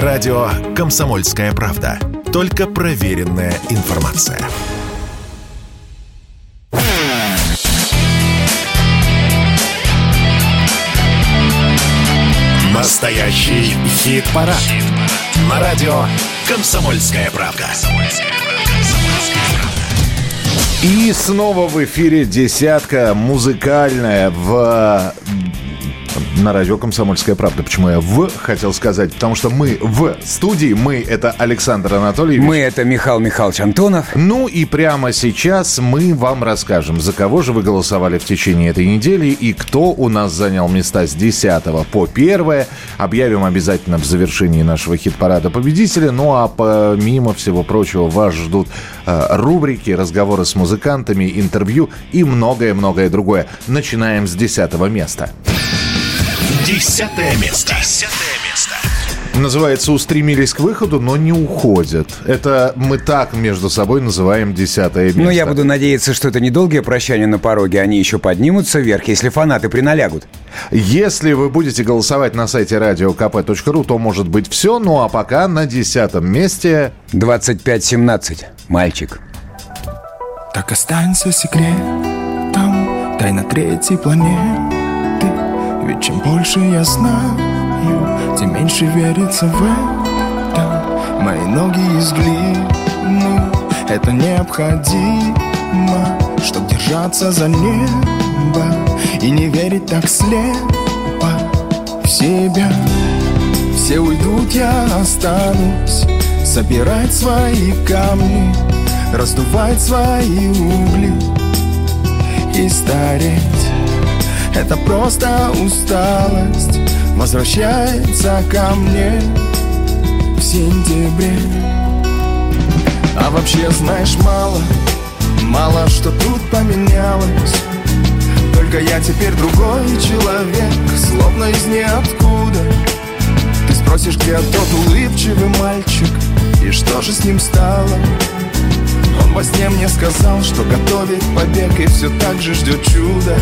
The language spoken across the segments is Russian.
Радио «Комсомольская правда». Только проверенная информация. Настоящий хит-парад. Хит На радио «Комсомольская правда». И снова в эфире десятка музыкальная в на радио «Комсомольская правда». Почему я «в» хотел сказать? Потому что мы в студии. Мы — это Александр Анатольевич. Мы — это Михаил Михайлович Антонов. Ну и прямо сейчас мы вам расскажем, за кого же вы голосовали в течение этой недели и кто у нас занял места с 10 по 1. Объявим обязательно в завершении нашего хит-парада победителя. Ну а помимо всего прочего вас ждут э, рубрики, разговоры с музыкантами, интервью и многое-многое другое. Начинаем с 10 места. Десятое место. Десятое место. Называется «Устремились к выходу, но не уходят». Это мы так между собой называем десятое место. Ну, я буду надеяться, что это недолгие прощания на пороге. Они еще поднимутся вверх, если фанаты приналягут. Если вы будете голосовать на сайте radiokp.ru, то может быть все. Ну, а пока на десятом месте... 25-17. Мальчик. Так останься секретом, тайна третьей планеты чем больше я знаю, тем меньше верится в это. Мои ноги из глины, это необходимо Чтоб держаться за небо и не верить так слепо в себя. Все уйдут, я останусь Собирать свои камни, раздувать свои угли и стареть это просто усталость Возвращается ко мне в сентябре. А вообще знаешь мало Мало что тут поменялось. Только я теперь другой человек Словно из ниоткуда. Ты спросишь, где тот улыбчивый мальчик И что же с ним стало? Он во сне мне сказал, что готовит побег И все так же ждет чуда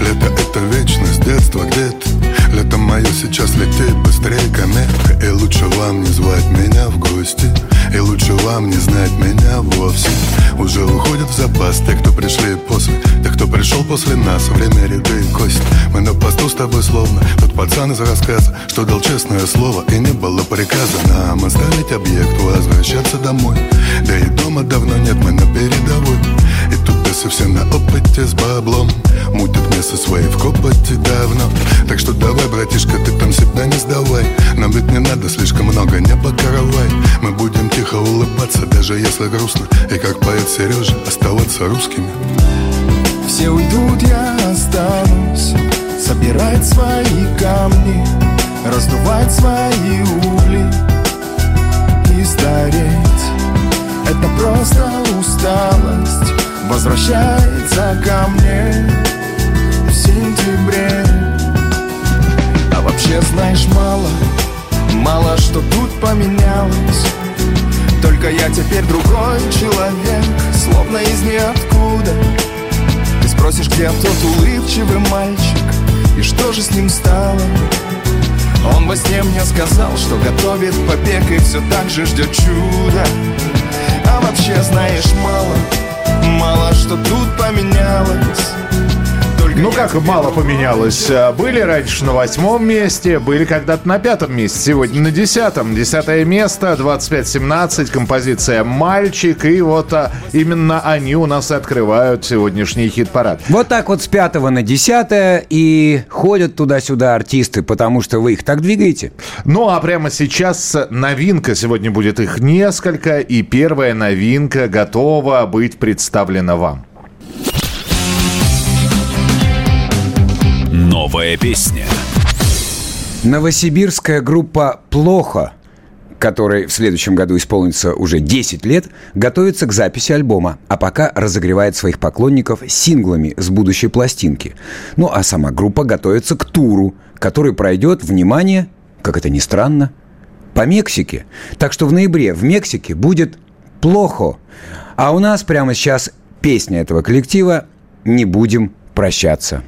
Лето это вечность, детство где-то. Лето мое сейчас летит быстрее комета И лучше вам не звать меня в гости. И лучше вам не знать меня вовсе. Уже уходят в запас те, кто пришли после. Те, кто пришел после нас Время ряды и кость. Мы на посту с тобой словно Тот пацан из рассказа Что дал честное слово И не было приказа. Нам оставить объект Возвращаться домой Да и дома давно нет, мы на передовой. И тут бесы все на опыте с баблом. Мутят место свои в копоте давно. Так что давай, братишка, ты там себя не сдавай. Нам ведь не надо слишком много, не покоровай Мы будем тихо улыбаться, даже если грустно. И как поэт Сережа, оставаться русскими. Все уйдут, я останусь. Собирать свои камни Раздувать свои угли. И стареть Это просто усталость Возвращается ко мне сентябре. А вообще знаешь мало, мало что тут поменялось. Только я теперь другой человек, словно из ниоткуда. Ты спросишь, где тот улыбчивый мальчик И что же с ним стало? Он во сне мне сказал, что готовит побег И все так же ждет чуда. А вообще знаешь мало, мало что тут поменялось ну как мало поменялось. Э, были раньше на восьмом месте, были когда-то на пятом месте. Сегодня на десятом. Десятое место, 25-17, композиция «Мальчик». И вот а, именно они у нас открывают сегодняшний хит-парад. Вот так вот с пятого на десятое и ходят туда-сюда артисты, потому что вы их так двигаете. Ну а прямо сейчас новинка. Сегодня будет их несколько. И первая новинка готова быть представлена вам. Новая песня. Новосибирская группа «Плохо», которой в следующем году исполнится уже 10 лет, готовится к записи альбома, а пока разогревает своих поклонников синглами с будущей пластинки. Ну а сама группа готовится к туру, который пройдет, внимание, как это ни странно, по Мексике. Так что в ноябре в Мексике будет плохо. А у нас прямо сейчас песня этого коллектива «Не будем прощаться».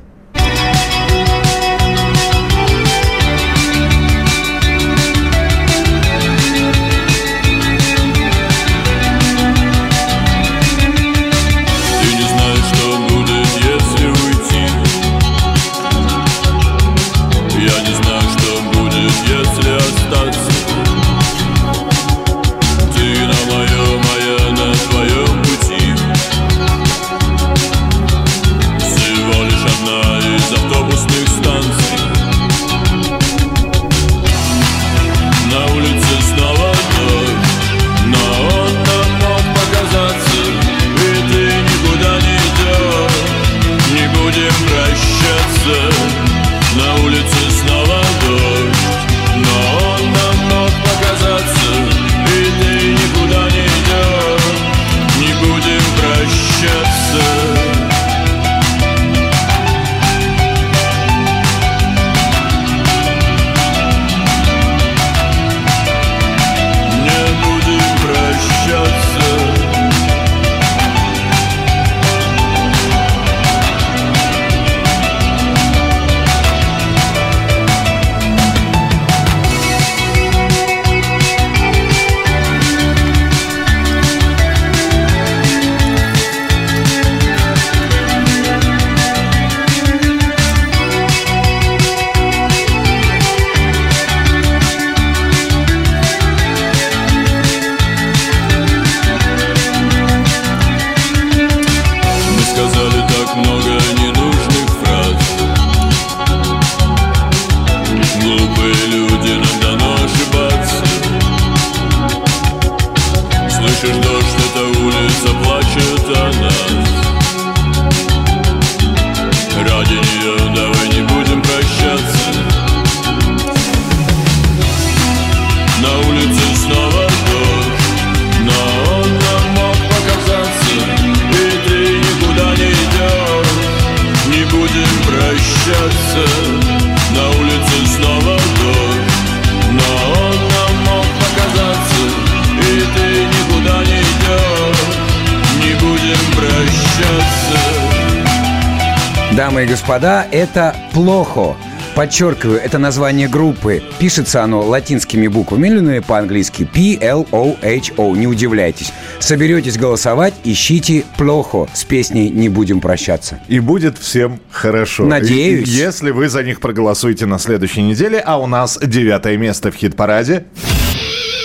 Это плохо. Подчеркиваю, это название группы. Пишется оно латинскими буквами, или по-английски P-L-O-H-O. Не удивляйтесь. Соберетесь голосовать, ищите «Плохо». С песней «Не будем прощаться». И будет всем хорошо. Надеюсь. И- Если вы за них проголосуете на следующей неделе, а у нас девятое место в хит-параде.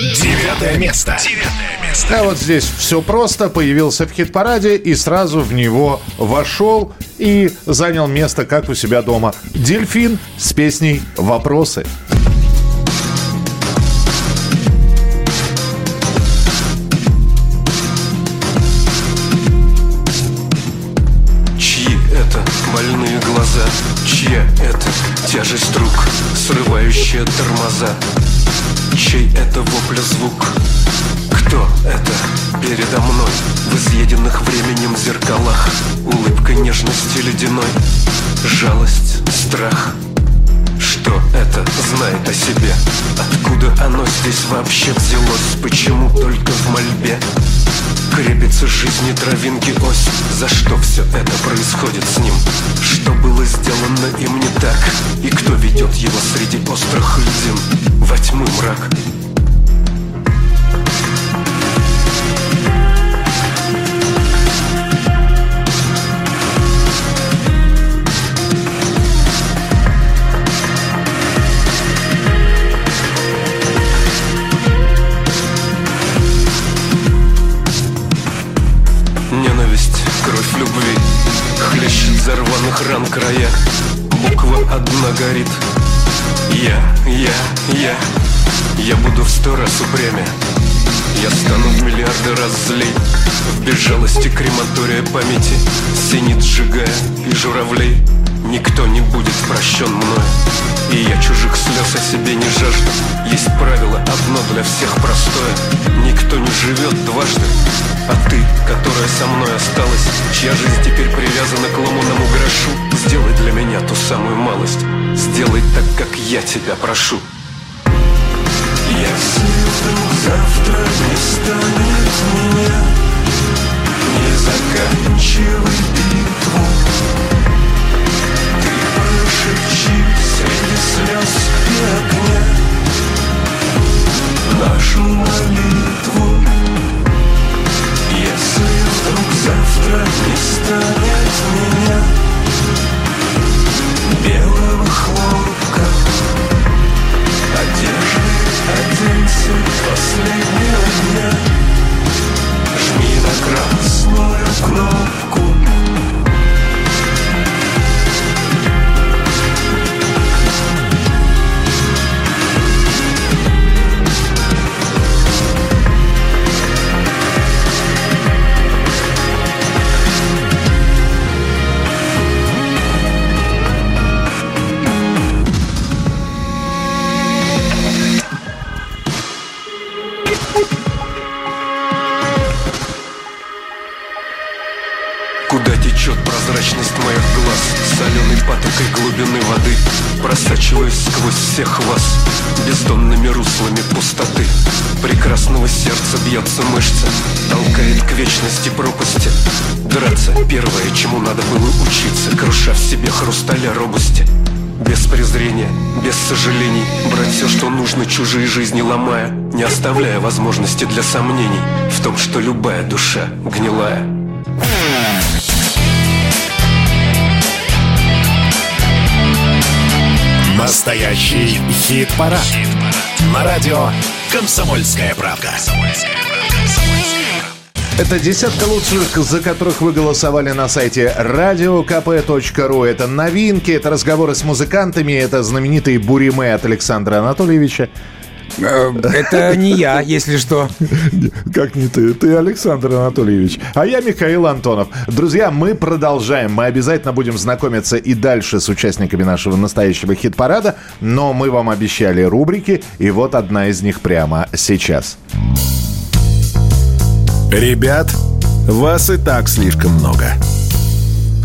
Девятое место. Девятое место. А вот здесь все просто. Появился в хит-параде и сразу в него вошел и занял место, как у себя дома. Дельфин с песней «Вопросы». Чьи это больные глаза? Чья это тяжесть рук, срывающая тормоза? Чей это вопля звук? Кто это передо мной? В изъеденных временем зеркалах Улыбка нежности ледяной Жалость, страх Что это знает о себе? Откуда оно здесь вообще взялось? Почему только в мольбе? Крепится жизни травинки ось За что все это происходит с ним? Что было сделано им не так? И кто ведет его среди острых льдин? Во тьмы мрак Рваных ран края. Буква одна горит. Я, я, я. Я буду в сто раз упрямее Я стану в миллиарды раз злей. В безжалости крематория памяти. Синит сжигая и журавлей Никто не будет прощен мною И я чужих слез о себе не жажду. Есть правило одно для всех простое. Никто не живет дважды. А ты, которая со мной осталась Чья жизнь теперь привязана к ломаному грошу Сделай для меня ту самую малость. Сделай так, как я тебя прошу. Вдруг завтра не станет меня. Не заканчивай битву Последнего дня Жми на красную кнопку Патокой глубины воды Просачиваясь сквозь всех вас Бездонными руслами пустоты. Прекрасного сердца бьется мышца Толкает к вечности пропасти. Драться первое, чему надо было учиться Круша в себе хрусталя робости. Без презрения, без сожалений Брать все, что нужно, чужие жизни ломая Не оставляя возможности для сомнений В том, что любая душа гнилая Настоящий хит-парад. На радио «Комсомольская правка». Это десятка лучших, за которых вы голосовали на сайте radiokp.ru. Это новинки, это разговоры с музыкантами, это знаменитые буриме от Александра Анатольевича. Э, Это не я, если что. Как не ты? Ты Александр Анатольевич. А я Михаил Антонов. Друзья, мы продолжаем. Мы обязательно будем знакомиться и дальше с участниками нашего настоящего хит-парада. Но мы вам обещали рубрики, и вот одна из них прямо сейчас. Ребят, вас и так слишком много.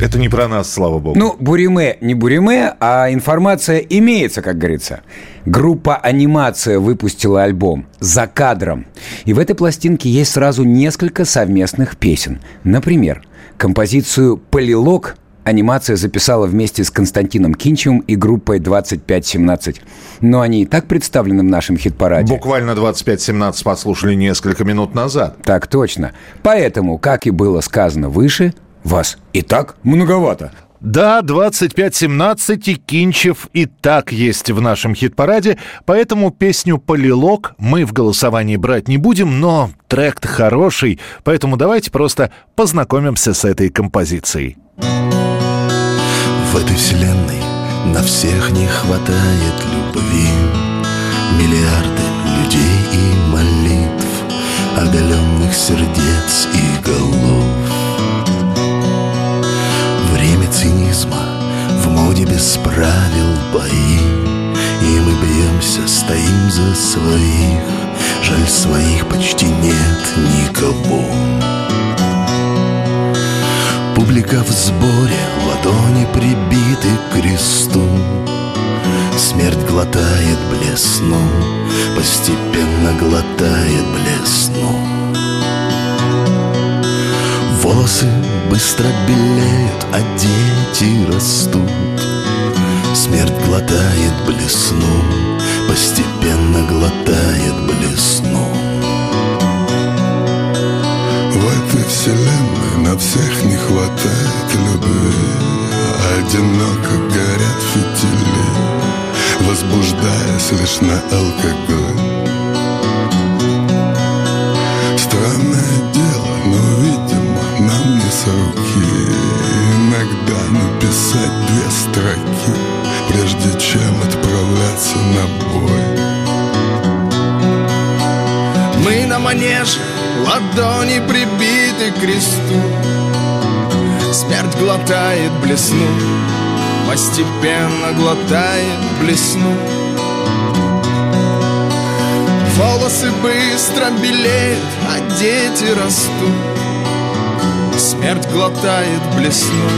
Это не про нас, слава богу. Ну, буриме не буриме, а информация имеется, как говорится. Группа «Анимация» выпустила альбом «За кадром». И в этой пластинке есть сразу несколько совместных песен. Например, композицию «Полилог» анимация записала вместе с Константином Кинчевым и группой 2517. Но они и так представлены в нашем хит-параде. Буквально 25-17 послушали несколько минут назад. Так точно. Поэтому, как и было сказано выше, вас и так многовато. Да, 25-17 и Кинчев и так есть в нашем хит-параде, поэтому песню «Полилог» мы в голосовании брать не будем, но трек хороший, поэтому давайте просто познакомимся с этой композицией. В этой вселенной на всех не хватает любви Миллиарды людей и молитв Оголенных сердец и голов цинизма в моде без правил бои. И мы бьемся, стоим за своих. Жаль, своих почти нет никого. Публика в сборе, ладони прибиты к кресту. Смерть глотает блесну, постепенно глотает блесну Волосы быстро белеют, а дети растут. Смерть глотает блесну, постепенно глотает блесну. В этой вселенной на всех не хватает любви. Одиноко горят фитили Возбуждаясь лишь на алкоголь ладони прибиты к кресту. Смерть глотает блесну, постепенно глотает блесну. Волосы быстро белеют, а дети растут. Смерть глотает блесну,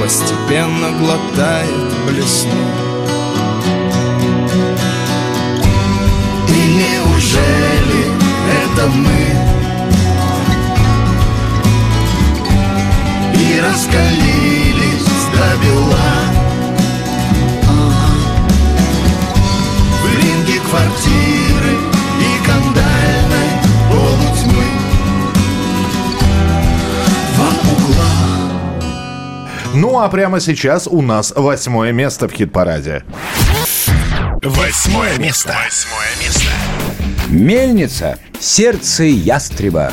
постепенно глотает блесну. И неужели это мы раскалились до бела В ринге квартиры и кандальной полутьмы Во углах Ну а прямо сейчас у нас восьмое место в хит-параде. Восьмое место. Восьмое место. Мельница. Сердце ястреба.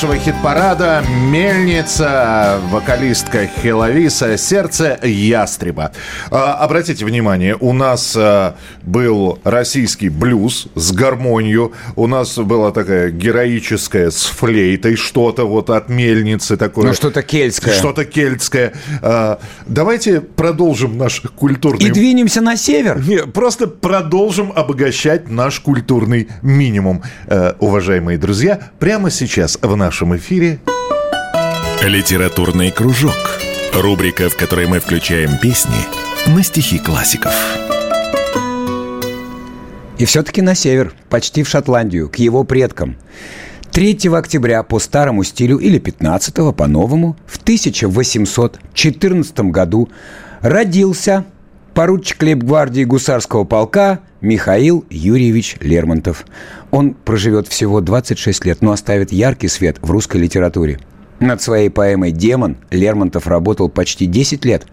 Нашего хит-парада. Мельница, вокалистка Хеловиса, сердце ястреба. А, обратите внимание, у нас а, был российский блюз с гармонию. У нас была такая героическая с флейтой что-то вот от мельницы такое. Ну, что-то кельтское. Что-то кельтское. А, давайте продолжим наш культурный... И двинемся на север. Не, просто продолжим обогащать наш культурный минимум. Э, уважаемые друзья, прямо сейчас в нашем эфире... Литературный кружок. Рубрика, в которой мы включаем песни на стихи классиков. И все-таки на север, почти в Шотландию, к его предкам. 3 октября по старому стилю или 15 по новому в 1814 году родился поручик лейбгвардии гусарского полка Михаил Юрьевич Лермонтов. Он проживет всего 26 лет, но оставит яркий свет в русской литературе. Над своей поэмой «Демон» Лермонтов работал почти 10 лет.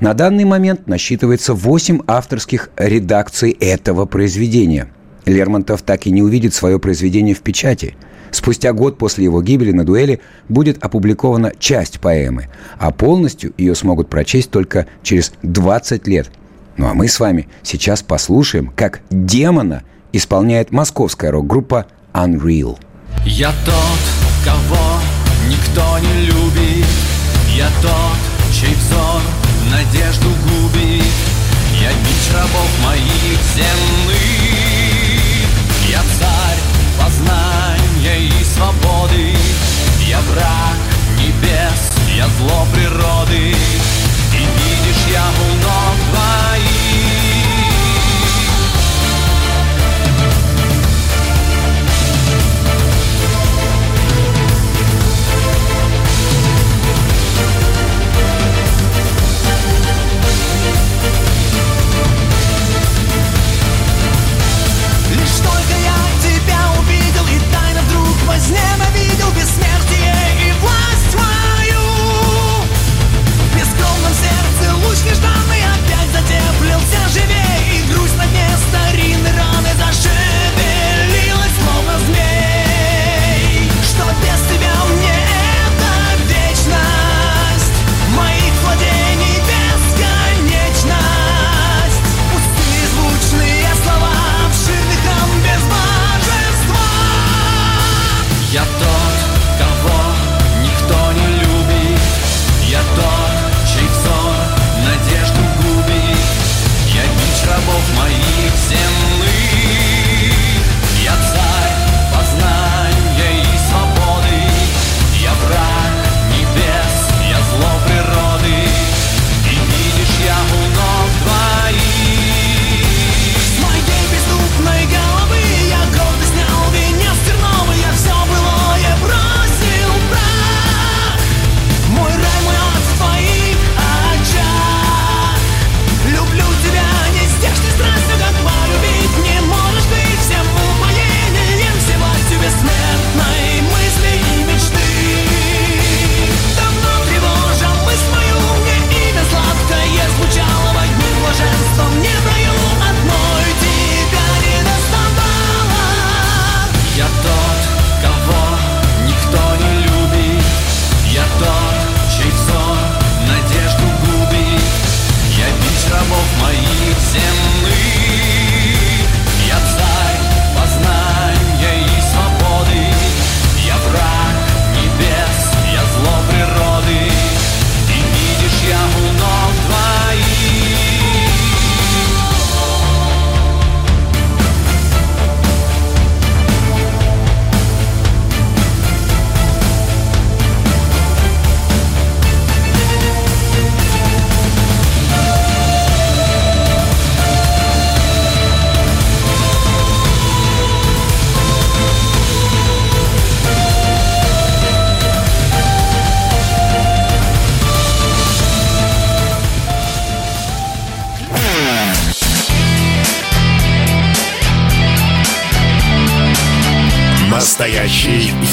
На данный момент насчитывается 8 авторских редакций этого произведения. Лермонтов так и не увидит свое произведение в печати. Спустя год после его гибели на дуэли будет опубликована часть поэмы, а полностью ее смогут прочесть только через 20 лет. Ну а мы с вами сейчас послушаем, как «Демона» исполняет московская рок-группа Unreal. Я тот, кого никто не любит. Я тот, чей взор надежду губит. Я бич рабов моих земных. Я царь познания и свободы. Я враг небес, я зло природы. И видишь, я у ног твоих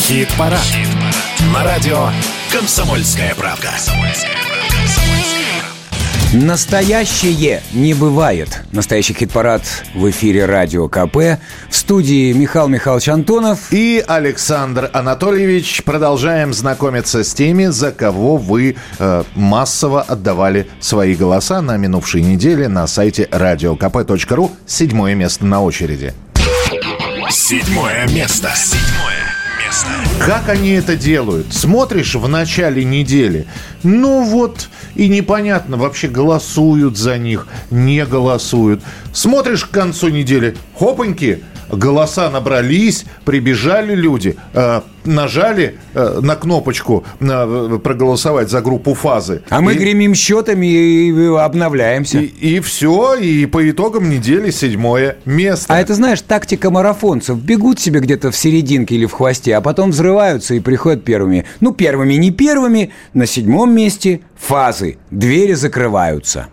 Хит-парад. На радио «Комсомольская правда». Настоящее не бывает. Настоящий хит-парад в эфире Радио КП. В студии Михаил Михайлович Антонов. И Александр Анатольевич. Продолжаем знакомиться с теми, за кого вы э, массово отдавали свои голоса на минувшей неделе на сайте radiokp.ru. Седьмое место на очереди. Седьмое место. Седьмое место. Как они это делают? Смотришь в начале недели, ну вот, и непонятно, вообще голосуют за них, не голосуют. Смотришь к концу недели, хопаньки, голоса набрались, прибежали люди, э, нажали э, на кнопочку э, проголосовать за группу фазы. А мы И- гремим счетами и обновляемся. И, и все, и по итогам недели седьмое место. А это, знаешь, тактика марафонцев. Бегут себе где-то в серединке или в хвосте, а потом взрываются и приходят первыми. Ну, первыми не первыми. На седьмом месте фазы. Двери закрываются.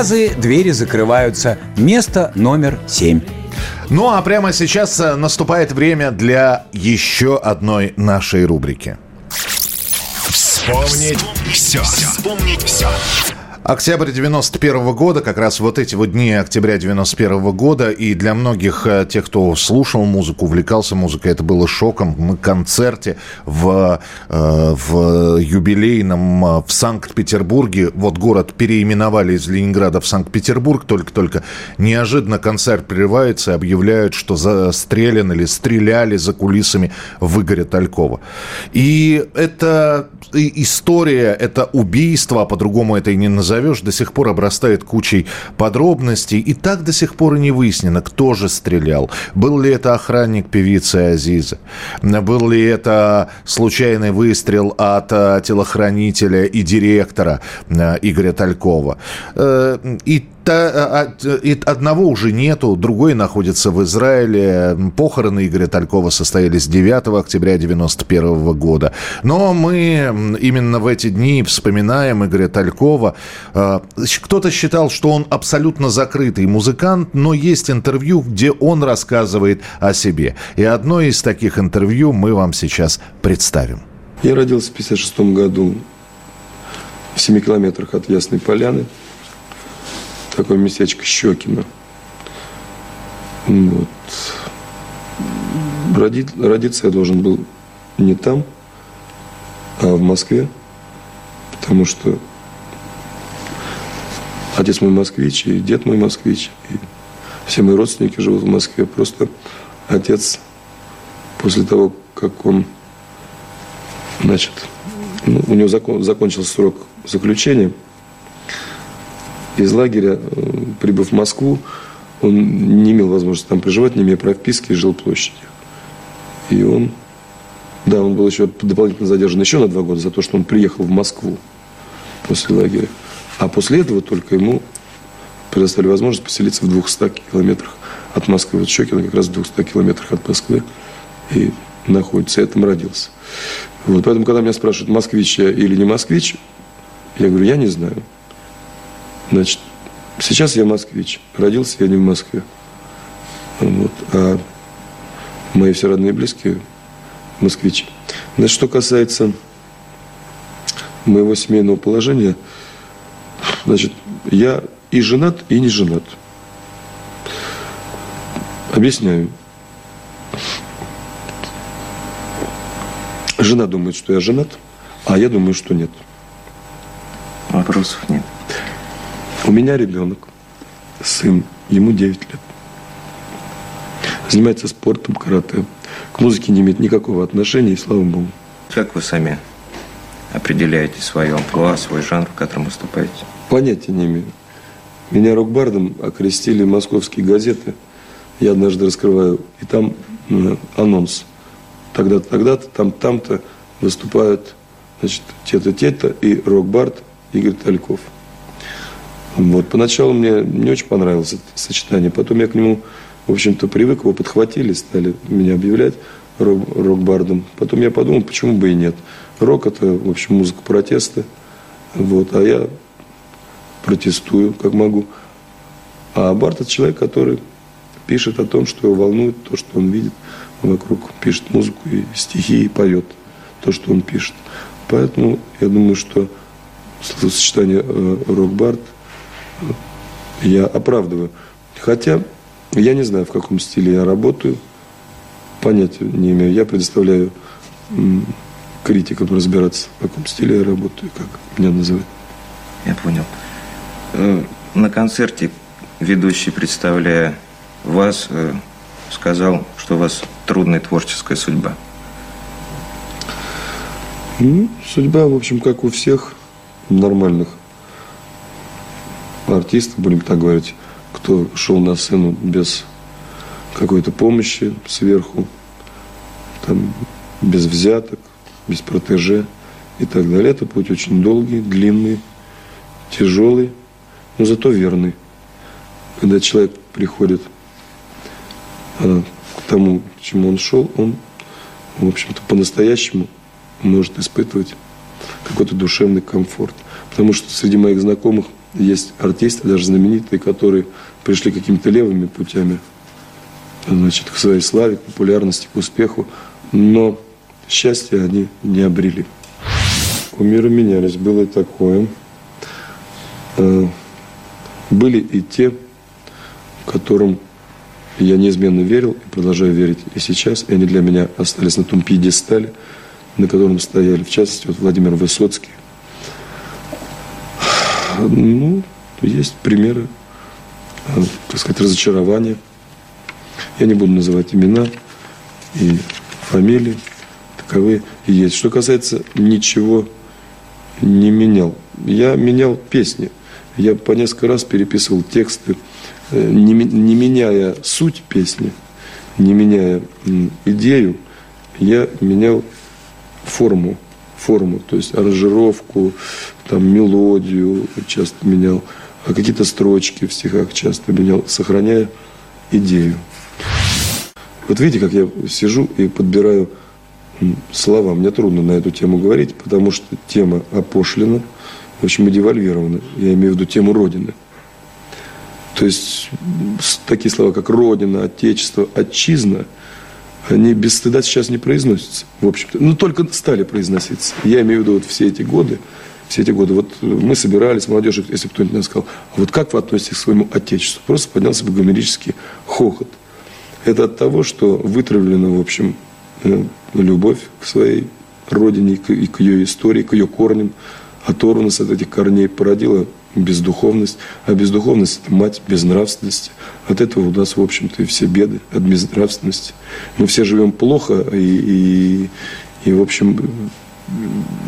Фазы, двери закрываются. Место номер семь. Ну а прямо сейчас э, наступает время для еще одной нашей рубрики. Вспомнить все. Вспомнить все. Октябрь 91 года, как раз вот эти вот дни октября 91 года, и для многих э, тех, кто слушал музыку, увлекался музыкой, это было шоком. Мы концерте в, э, в юбилейном э, в Санкт-Петербурге, вот город переименовали из Ленинграда в Санкт-Петербург, только-только неожиданно концерт прерывается и объявляют, что застрелен или стреляли за кулисами в Игоря Талькова. И это история, это убийство, а по-другому это и не назовешь, до сих пор обрастает кучей подробностей. И так до сих пор и не выяснено, кто же стрелял. Был ли это охранник певицы Азиза? Был ли это случайный выстрел от э, телохранителя и директора э, Игоря Талькова? Э, и одного уже нету, другой находится в Израиле. Похороны Игоря Талькова состоялись 9 октября 91 года. Но мы именно в эти дни вспоминаем Игоря Талькова. Э, Кто-то считал, что он абсолютно закрытый музыкант, но есть интервью, где он рассказывает о себе. И одно из таких интервью мы вам сейчас представим. Я родился в 56 году в 7 километрах от Ясной Поляны. Такое местечко Щекино. Вот. Родит- родиться я должен был не там, а в Москве. Потому что отец мой москвич, и дед мой москвич, и все мои родственники живут в Москве. Просто отец после того, как он Значит, ну, у него закон- закончился срок заключения. Из лагеря, э, прибыв в Москву, он не имел возможности там проживать, не имея прописки, и жил площадью. И он, да, он был еще дополнительно задержан еще на два года за то, что он приехал в Москву после лагеря. А после этого только ему предоставили возможность поселиться в 200 километрах от Москвы. Вот Щекино как раз в 200 километрах от Москвы и находится. Я там родился. Вот, поэтому, когда меня спрашивают, москвич я или не москвич, я говорю, я не знаю. Значит, сейчас я москвич. Родился я не в Москве. Вот, а мои все родные и близкие москвичи. Значит, что касается моего семейного положения, значит, я и женат, и не женат. Объясняю. Жена думает, что я женат, а я думаю, что нет. Вопросов нет. У меня ребенок, сын, ему 9 лет. Занимается спортом, карате. К музыке не имеет никакого отношения, и слава богу. Как вы сами определяете свое амплуа, свой жанр, в котором выступаете? Понятия не имею. Меня рок-бардом окрестили московские газеты. Я однажды раскрываю, и там м, анонс. Тогда-то, тогда-то, там, там-то выступают, значит, те-то, те-то и рок-бард Игорь Тальков. Вот. Поначалу мне не очень понравилось это сочетание. Потом я к нему, в общем-то, привык, его подхватили, стали меня объявлять рок- рок-бардом. Потом я подумал, почему бы и нет. Рок – это, в общем, музыка протеста. Вот. А я протестую, как могу. А бард – это человек, который пишет о том, что его волнует, то, что он видит вокруг. Пишет музыку и стихи, и поет то, что он пишет. Поэтому я думаю, что словосочетание э, рок-бард я оправдываю. Хотя я не знаю, в каком стиле я работаю, понятия не имею. Я предоставляю критикам разбираться, в каком стиле я работаю, как меня называют. Я понял. Э, На концерте ведущий, представляя вас, э, сказал, что у вас трудная творческая судьба. Ну, судьба, в общем, как у всех нормальных артистов, будем так говорить, кто шел на сцену без какой-то помощи сверху, там, без взяток, без протеже и так далее. Это путь очень долгий, длинный, тяжелый, но зато верный. Когда человек приходит а, к тому, к чему он шел, он, в общем-то, по-настоящему может испытывать какой-то душевный комфорт. Потому что среди моих знакомых есть артисты, даже знаменитые, которые пришли какими-то левыми путями значит, к своей славе, к популярности, к успеху, но счастья они не обрели. Кумиры менялись, было и такое. Э, Были и те, которым я неизменно верил и продолжаю верить и сейчас. И они для меня остались на том пьедестале, на котором стояли, в частности, вот Владимир Высоцкий. Ну, есть примеры, э, так сказать, разочарования. Я не буду называть имена и фамилии, таковые и есть. Что касается ничего не менял. Я менял песни. Я по несколько раз переписывал тексты, э, не, не меняя суть песни, не меняя идею, я менял форму, форму, то есть аранжировку, там, мелодию часто менял, а какие-то строчки в стихах часто менял, сохраняя идею. Вот видите, как я сижу и подбираю слова. Мне трудно на эту тему говорить, потому что тема опошлена, в общем, и девальвирована. Я имею в виду тему Родины. То есть такие слова, как Родина, Отечество, Отчизна, они без стыда сейчас не произносятся, в общем-то. Ну, только стали произноситься. Я имею в виду вот все эти годы, все эти годы. Вот мы собирались, молодежь, если кто-нибудь мне сказал, а вот как вы относитесь к своему Отечеству? Просто поднялся бы гомерический хохот. Это от того, что вытравлена, в общем, э, любовь к своей родине, и к ее истории, к ее корням. Оторванность от этих корней породила бездуховность. А бездуховность – это мать безнравственности. От этого у нас, в общем-то, и все беды, от безнравственности. Мы все живем плохо, и, и, и, в общем,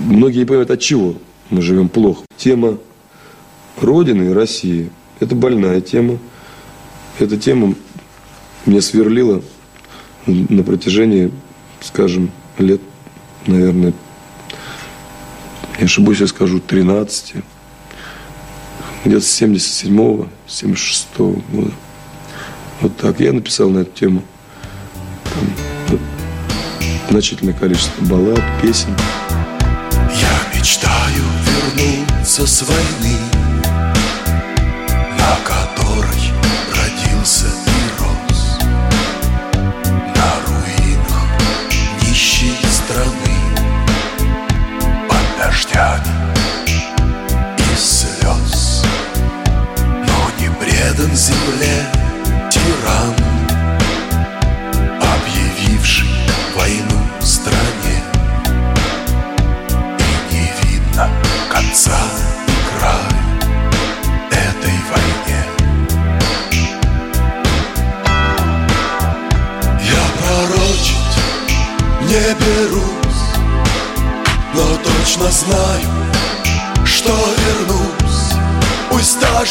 многие не понимают, от чего мы живем плохо. Тема Родины и России – это больная тема. Эта тема мне сверлила на протяжении, скажем, лет, наверное, не ошибусь, я скажу, 13. где-то с 77-го, 76-го года. Вот так. Я написал на эту тему там, значительное количество баллад, песен. Я мечтаю вернуться с войны, на которой родился и рос. На руинах нищей страны, под дождями и слез. Но не предан земле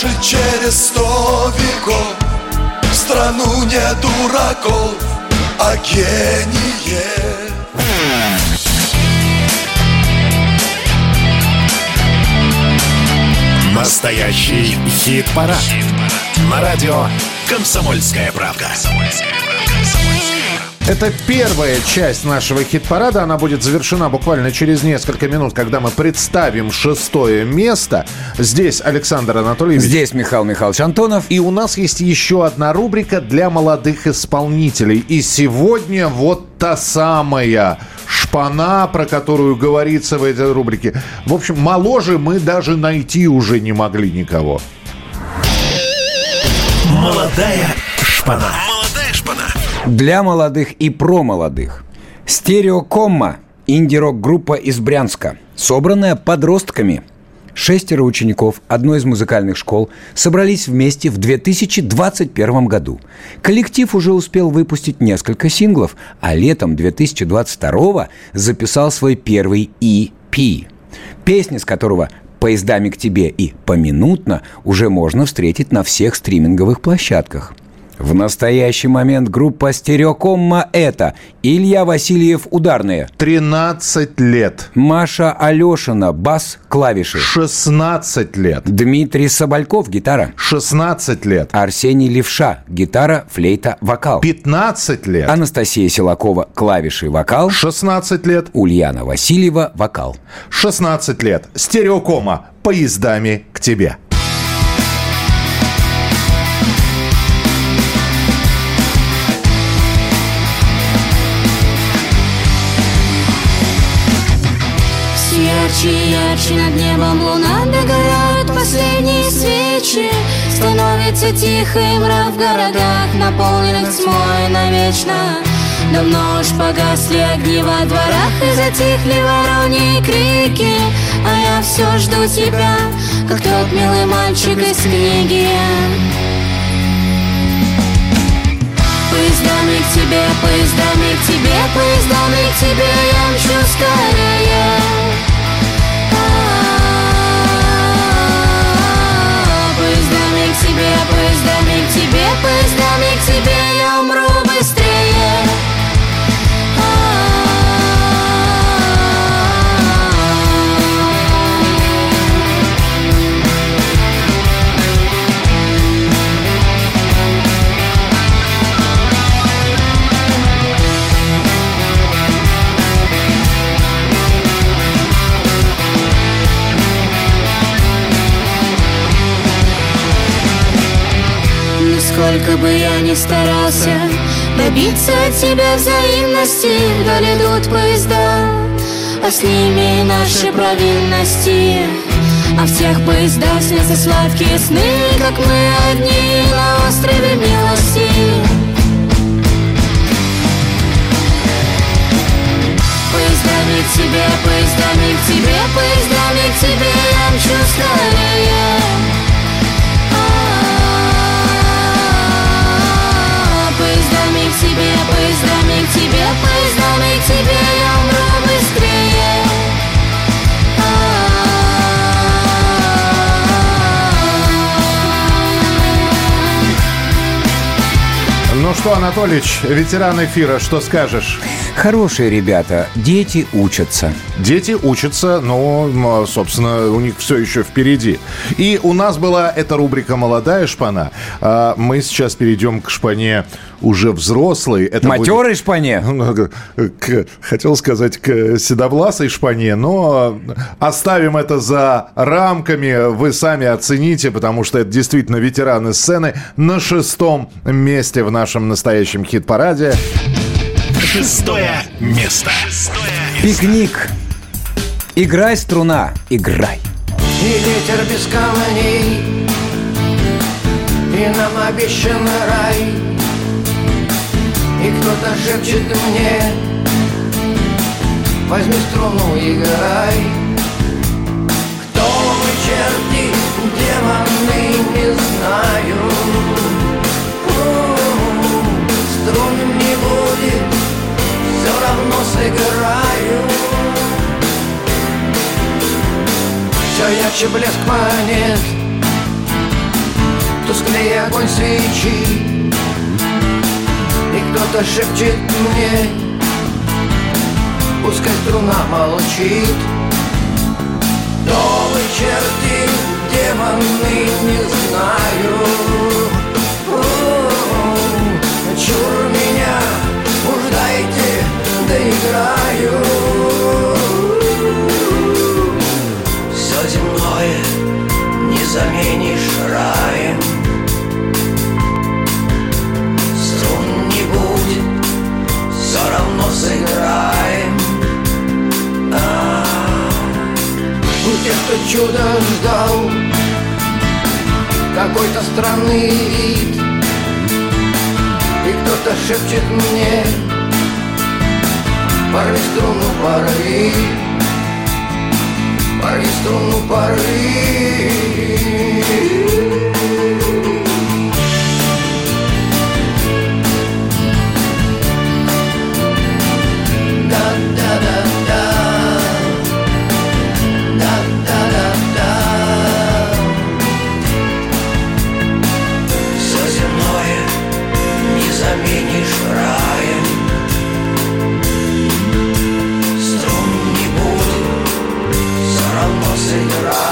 даже через сто веков в страну не дураков, а гениев. Настоящий хит-парад. На радио «Комсомольская правда». Это первая часть нашего хит-парада. Она будет завершена буквально через несколько минут, когда мы представим шестое место. Здесь Александр Анатольевич. Здесь Михаил Михайлович Антонов. И у нас есть еще одна рубрика для молодых исполнителей. И сегодня вот та самая шпана, про которую говорится в этой рубрике. В общем, моложе мы даже найти уже не могли никого. Молодая шпана. Для молодых и про молодых. Стереокомма. Инди-рок-группа из Брянска. Собранная подростками. Шестеро учеников одной из музыкальных школ собрались вместе в 2021 году. Коллектив уже успел выпустить несколько синглов, а летом 2022 записал свой первый EP. Песни с которого «Поездами к тебе» и «Поминутно» уже можно встретить на всех стриминговых площадках. В настоящий момент группа «Стереокомма» — это Илья Васильев — ударные, 13 лет. Маша Алешина — бас, клавиши, 16 лет. Дмитрий Собольков — гитара, 16 лет. Арсений Левша — гитара, флейта, вокал, 15 лет. Анастасия Силакова — клавиши, вокал, 16 лет. Ульяна Васильева — вокал. 16 лет. Стереокома. Поездами к тебе. И ярче над небом луна Догорают последние свечи Становится тихий мрак в городах Наполненных тьмой навечно. Давно уж погасли огни во дворах И затихли вороньи крики. А я все жду тебя Как тот милый мальчик из книги. Поездами к тебе, поездами к тебе, поездами к тебе я мчу скорее. А, сколько бы я ни старался Добиться от тебя взаимности. Вдаль идут поезда А с ними наши провинности. А в тех поездах снятся сладкие сны Как мы одни на острове милости. Поездами к тебе, поездами к тебе, поездами к тебе я мчу скорее. Поездами к тебе, поездами к тебе, поездами к тебе я умру быстрее. Ну что, Анатолич, ветеран эфира, что скажешь? Хорошие ребята, дети учатся. Дети учатся, но, собственно, у них все еще впереди. И у нас была эта рубрика «Молодая шпана». А Мы сейчас перейдем к шпане уже взрослой. Это Матерой шпане? к- хотел сказать, к седовласой шпане, но оставим это за рамками. Вы сами оцените, потому что это действительно ветераны сцены на шестом месте в нашем настоящем хит-параде. Шестое место. Пикник. Играй, струна, играй. И ветер без камней И нам обещан рай Кто-то шепчет мне. Возьми струну, играй. Кто мы, черти, демоны, не знаю. Струн не будет, все равно сыграю. Все ярче блеск монет Тусклее огонь свечи кто-то шепчет мне. Пускай струна молчит. То вы черти, демоны, не знаю. Чур меня, уж дайте, доиграю все земное не заменишь раем тех, кто чудо ждал. Какой-то странный вид. И кто-то шепчет мне Порви струну, порви Порви струну, порви заменишь раем. Струн не будет, все равно сыграем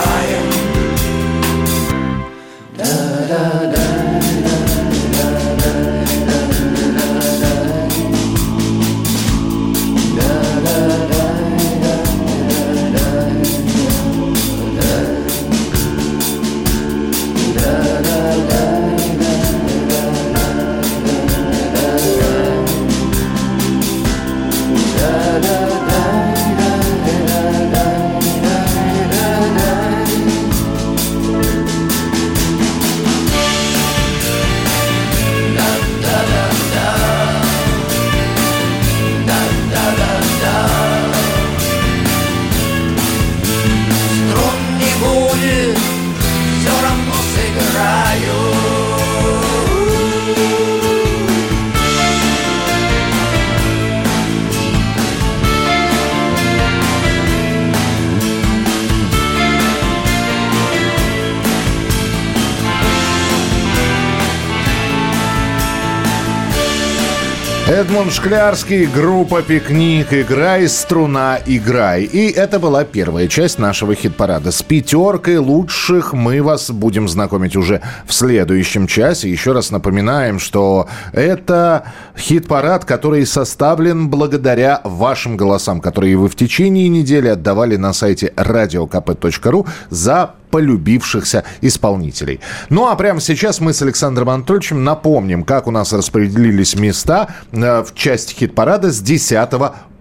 Эдмунд Шклярский, группа «Пикник», «Играй, струна, играй». И это была первая часть нашего хит-парада. С пятеркой лучших мы вас будем знакомить уже в следующем часе. Еще раз напоминаем, что это хит-парад, который составлен благодаря вашим голосам, которые вы в течение недели отдавали на сайте radiokp.ru за полюбившихся исполнителей. Ну а прямо сейчас мы с Александром Анатольевичем напомним, как у нас распределились места э, в части хит-парада с 10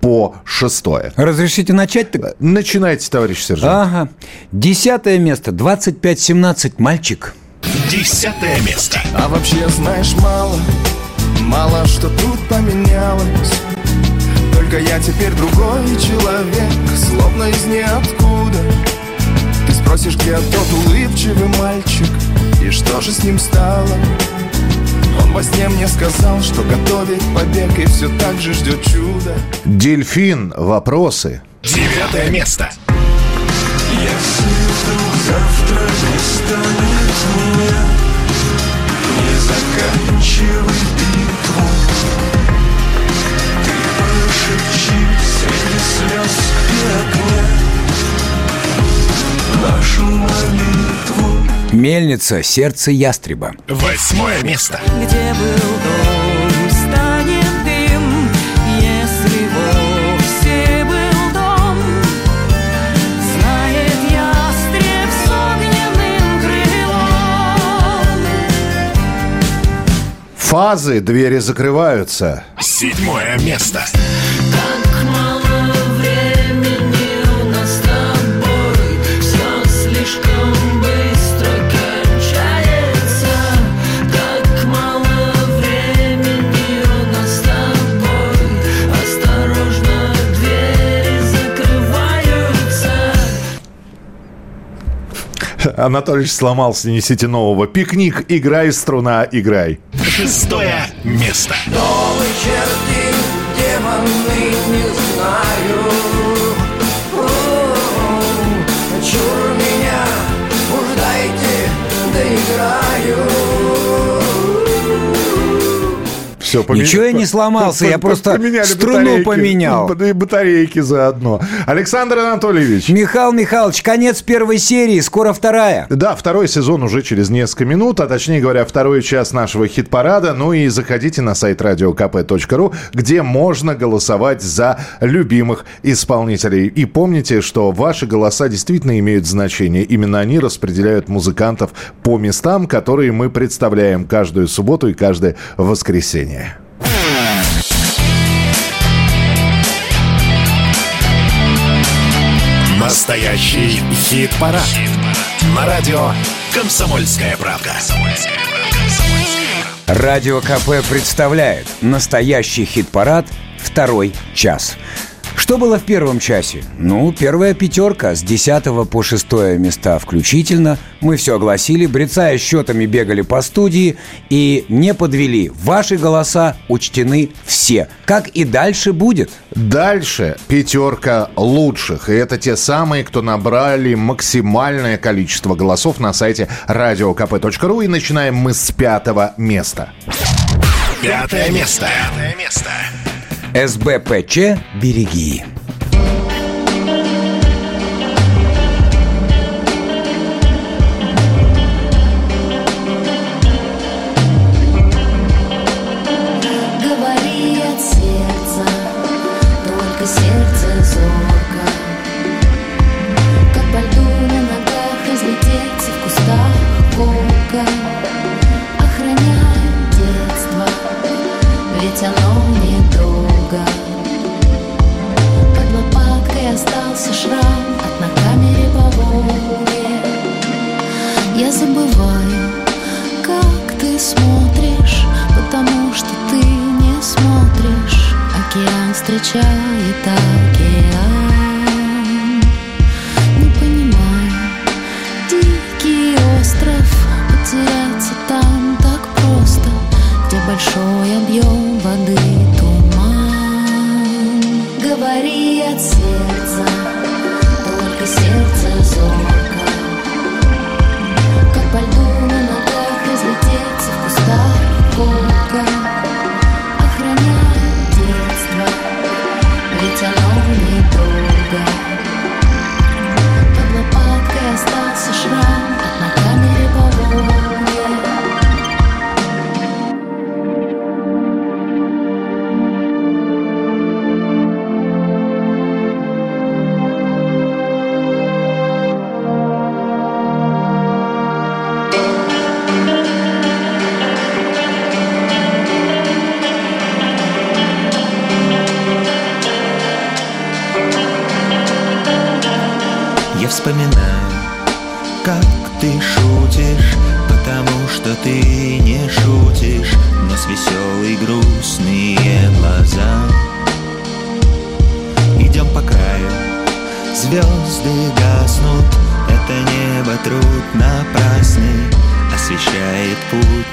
по 6. Разрешите начать? Начинайте, товарищ сержант. Ага. Десятое место, 25-17, мальчик. Десятое место. А вообще знаешь мало, мало что тут поменялось Только я теперь другой человек, словно из ниоткуда спросишь, где тот улыбчивый мальчик И что же с ним стало? Он во сне мне сказал, что готовит побег И все так же ждет чудо Дельфин, вопросы. Девятое место. Если вдруг завтра не станет меня Не заканчивай битву Ты больше Мельница, сердце ястреба. Восьмое место. Где был дом, станет дым, если вовсе был дом. Знает ястреб с огненным крылом. Фазы, двери закрываются. Седьмое место. Так Анатольевич сломался, несите нового. Пикник, играй, струна, играй. Шестое место. Новые черти, Все, Ничего я не сломался, я просто струну поменял. И батарейки заодно. Александр Анатольевич. Михаил Михайлович, конец первой серии, скоро вторая. Да, второй сезон уже через несколько минут, а точнее говоря, второй час нашего хит-парада. Ну и заходите на сайт radiokp.ru, где можно голосовать за любимых исполнителей. И помните, что ваши голоса действительно имеют значение. Именно они распределяют музыкантов по местам, которые мы представляем каждую субботу и каждое воскресенье. Настоящий хит-парад. На радио «Комсомольская правда». Радио КП представляет настоящий хит-парад «Второй час». Что было в первом часе? Ну, первая пятерка с 10 по 6 места включительно. Мы все огласили, брецая счетами бегали по студии и не подвели. Ваши голоса учтены все. Как и дальше будет. Дальше пятерка лучших. И это те самые, кто набрали максимальное количество голосов на сайте radiokp.ru. И начинаем мы с пятого места. Пятое место. Пятое место. СБПЧ «Береги».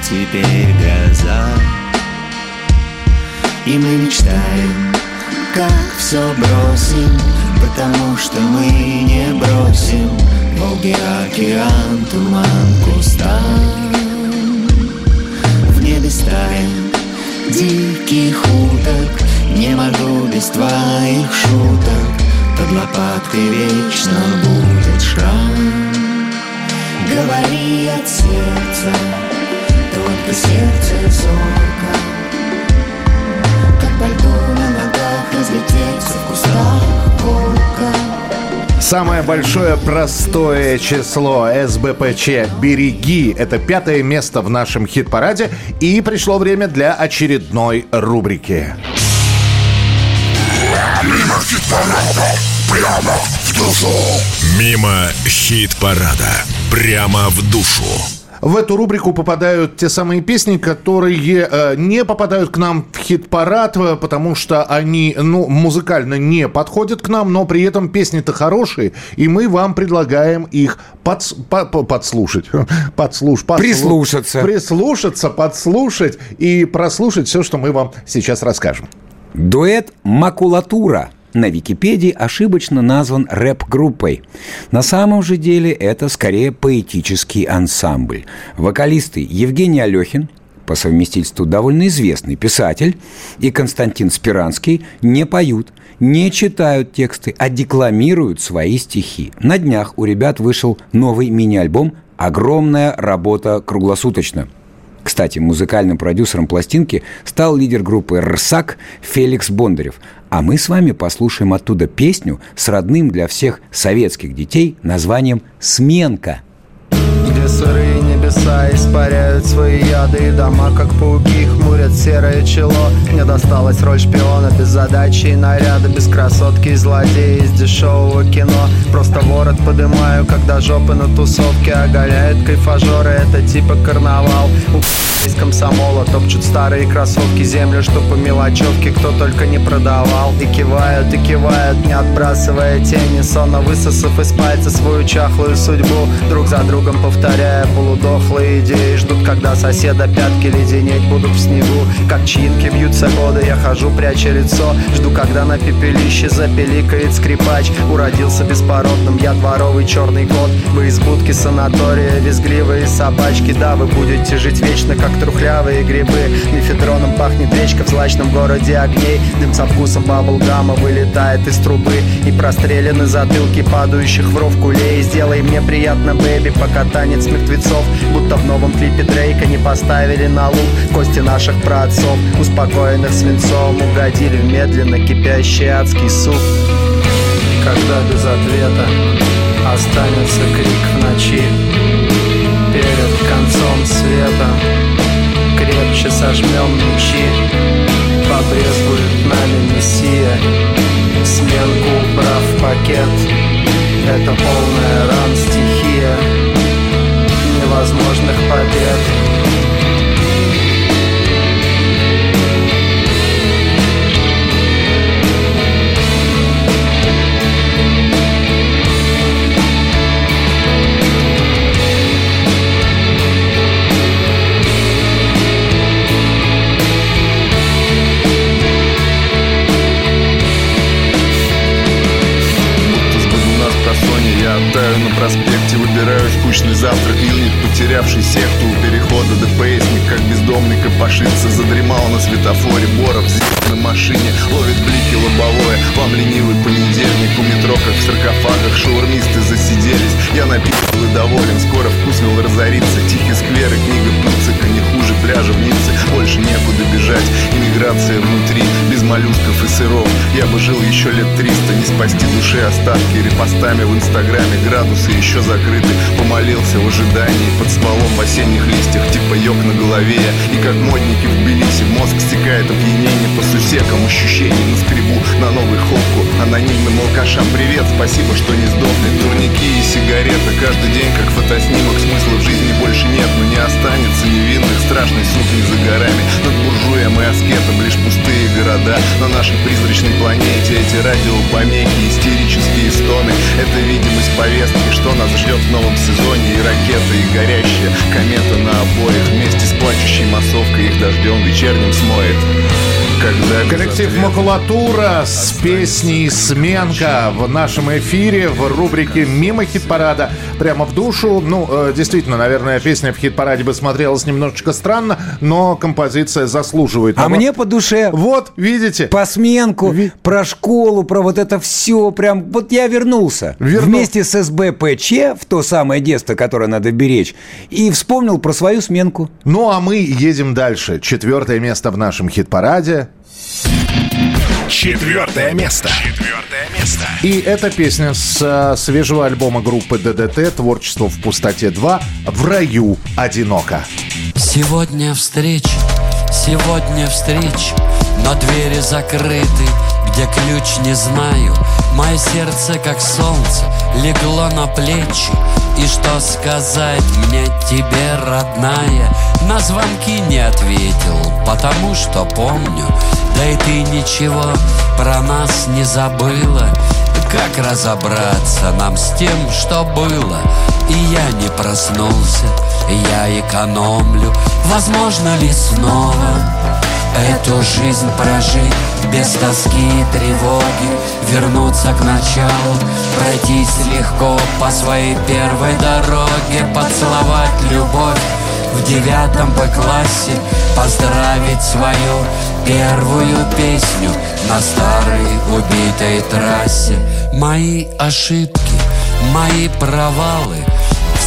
Теперь гроза. И мы мечтаем, как все бросим Потому что мы не бросим. Волги, океан, туман, кустам В небе стая диких уток. Не могу без твоих шуток. Под лопаткой вечно будет шрам. Говори от сердца Только сердце зорко Как пальто на ногах Разлететься в кустах волка Самое большое простое число СБПЧ «Береги» — это пятое место в нашем хит-параде. И пришло время для очередной рубрики. Мимо хит-парада, прямо в душу. Мимо хит-парада, прямо в душу. В эту рубрику попадают те самые песни, которые э, не попадают к нам в хит-парад, э, потому что они, ну, музыкально не подходят к нам, но при этом песни-то хорошие, и мы вам предлагаем их подс, по, по, подслушать, подслуш, подслу- Прислушаться. прислушаться, подслушать и прослушать все, что мы вам сейчас расскажем. Дуэт «Макулатура» на Википедии ошибочно назван рэп-группой. На самом же деле это скорее поэтический ансамбль. Вокалисты Евгений Алехин, по совместительству довольно известный писатель, и Константин Спиранский не поют, не читают тексты, а декламируют свои стихи. На днях у ребят вышел новый мини-альбом «Огромная работа круглосуточно». Кстати, музыкальным продюсером пластинки стал лидер группы «РСАК» Феликс Бондарев. А мы с вами послушаем оттуда песню с родным для всех советских детей названием «Сменка». Где сырые небеса испаряют свои яды. И дома, как пауки, хмурят серое чело. Мне досталась роль шпиона без задачи и наряда Без красотки и злодея из дешевого кино. Просто ворот подымаю, когда жопы на тусовке Оголяют кайфажоры, это типа карнавал. Из комсомола топчут старые кроссовки Землю, что по мелочевке кто только не продавал. И кивают, и кивают, не отбрасывая тени. Сонно высосав из пальца свою чахлую судьбу Друг за другом повторяя полудохлые идеи Ждут, когда соседа пятки леденеть будут в снегу. Как чинки бьются годы, я хожу, пряча лицо. Жду, когда на пепелище запеликает скрипач. Уродился беспородным, я дворовый черный кот. Вы из будки санатория, визгливые собачки. Да, вы будете жить вечно, как трухлявые грибы. Мефедроном пахнет речка в злачном городе огней. Дым со вкусом баблгама вылетает из трубы. И прострелены затылки падающих в ров кулей. Сделай мне приятно, бэби, пока танец мертвецов Будто в новом клипе Дрейка не поставили на лук. Кости наших праотцов, успокоенных свинцом Угодили в медленно кипящий адский суп. Когда без ответа останется крик в ночи Перед концом света Крепче сожмем мечи Побрезгует нами мессия Сменку убрав пакет. Это полная ран стихия Невозможных побед проспекте, выбираю скучный завтрак Юник, потерявший секту у перехода ДПСник Как бездомный копошится, задремал на светофоре Боров на машине, ловит блики лобовое. Вам ленивый понедельник, у метро как в саркофагах Шаурмисты засиделись, я напитал и доволен Скоро вкусвил разорится, тихий сквер и книга Пуцика Не хуже пляжа в Ницце, больше некуда бежать Иммиграция внутри, без моллюсков и сыров. Я бы жил еще лет триста, не спасти души остатки Репостами в инстаграме, градусы еще закрыты Помолился в ожидании. Под стволом в осенних листьях Типа йог на голове. И как модники в Тбилиси мозг стекает опьянение по сусекам Ощущений на скребу на новый холку Анонимным алкашам привет, спасибо, что не сдохли. Турники и сигарета, каждый день как фотоснимок. Смысла в жизни больше нет, но не останется невинных. Страшный суд не за горами. Над буржуем и аскетом лишь пустые города. На нашей призрачной планете эти радиопомехи Истерические стоны. Это видимость повестки, что нас ждет в новом сезоне. И ракеты, и горящая комета на обоих. Вместе с плачущей массовкой их дождем вечерним смоет когда Коллектив «Макулатура» с песней «Сменка» в нашем эфире в рубрике «Мимо хит-парада». Прямо в душу. Ну, э, действительно, наверное, песня в хит-параде бы смотрелась немножечко странно, но композиция заслуживает. А того. мне по душе. Вот, видите? По сменку, про школу, про вот это все. Прям вот я вернулся. Верну- Вместе с СБПЧ в то самое детство, которое надо беречь. И вспомнил про свою сменку. Ну, а мы едем дальше. Четвертое место в нашем хит-параде. Четвертое место. Четвертое место. И эта песня с э, свежего альбома группы ДДТ «Творчество в пустоте 2» «В раю одиноко». Сегодня встреча, сегодня встреч, но двери закрыты, где ключ не знаю. Мое сердце, как солнце, легло на плечи. И что сказать мне тебе, родная? На звонки не ответил, потому что помню. Да и ты ничего про нас не забыла. Как разобраться нам с тем, что было? И я не проснулся, я экономлю Возможно ли снова эту жизнь прожить Без тоски и тревоги Вернуться к началу Пройтись легко по своей первой дороге Поцеловать любовь в девятом Б-классе Поздравить свою первую песню На старой убитой трассе. Мои ошибки, мои провалы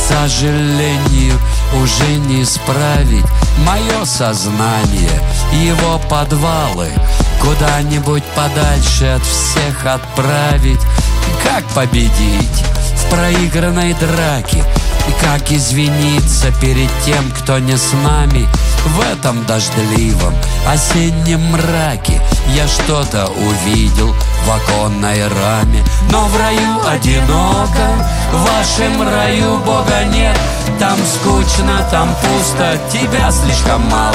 сожалению, уже не исправить Мое сознание, его подвалы Куда-нибудь подальше от всех отправить. Как победить проигранной драке И как извиниться перед тем, кто не с нами В этом дождливом осеннем мраке? Я что-то увидел в оконной раме Но в раю одиноко, в вашем раю Бога нет. Там скучно, там пусто, тебя слишком мало.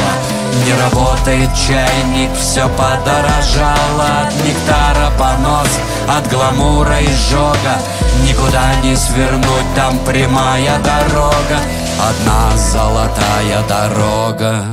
Не работает чайник, все подорожало От нектара понос, от гламура и жога Никуда не свернуть, там прямая дорога Одна золотая дорога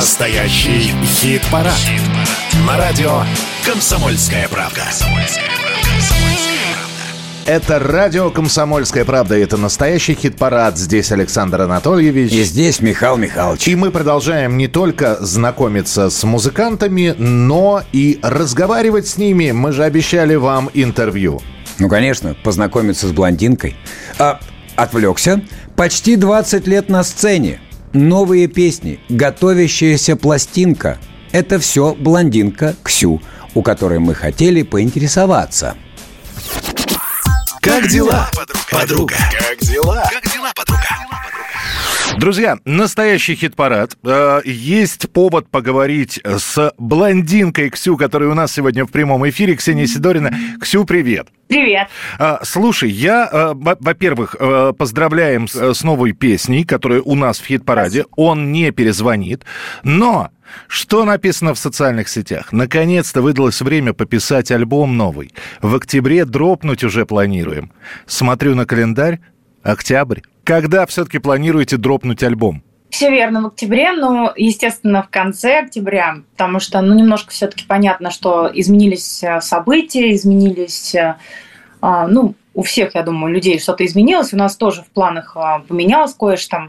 Настоящий хит-парад. На радио «Комсомольская правда». Это радио «Комсомольская правда». и Это настоящий хит-парад. Здесь Александр Анатольевич. И здесь Михаил Михайлович. И мы продолжаем не только знакомиться с музыкантами, но и разговаривать с ними. Мы же обещали вам интервью. Ну, конечно, познакомиться с блондинкой. А, отвлекся. Почти 20 лет на сцене. Новые песни, готовящаяся пластинка. Это все блондинка Ксю, у которой мы хотели поинтересоваться. Как дела, подруга? Как дела? Как дела, подруга? Друзья, настоящий хит-парад. Э, Есть повод поговорить с блондинкой Ксю, которая у нас сегодня в прямом эфире. Ксения Сидорина. Ксю, привет. Привет. А, Слушай, я, э, во- во-первых, э, поздравляем э, с новой песней, которая у нас в хит-параде. Он не перезвонит. Но что написано в социальных сетях? Наконец-то выдалось время пописать альбом новый. В октябре дропнуть уже планируем. Смотрю на календарь. Октябрь. Когда все-таки планируете дропнуть альбом? Все верно в октябре, но, естественно, в конце октября, потому что, ну, немножко все-таки понятно, что изменились э, события, изменились, э, а, ну, у всех, я думаю, людей что-то изменилось. У нас тоже в планах а, поменялось кое-что.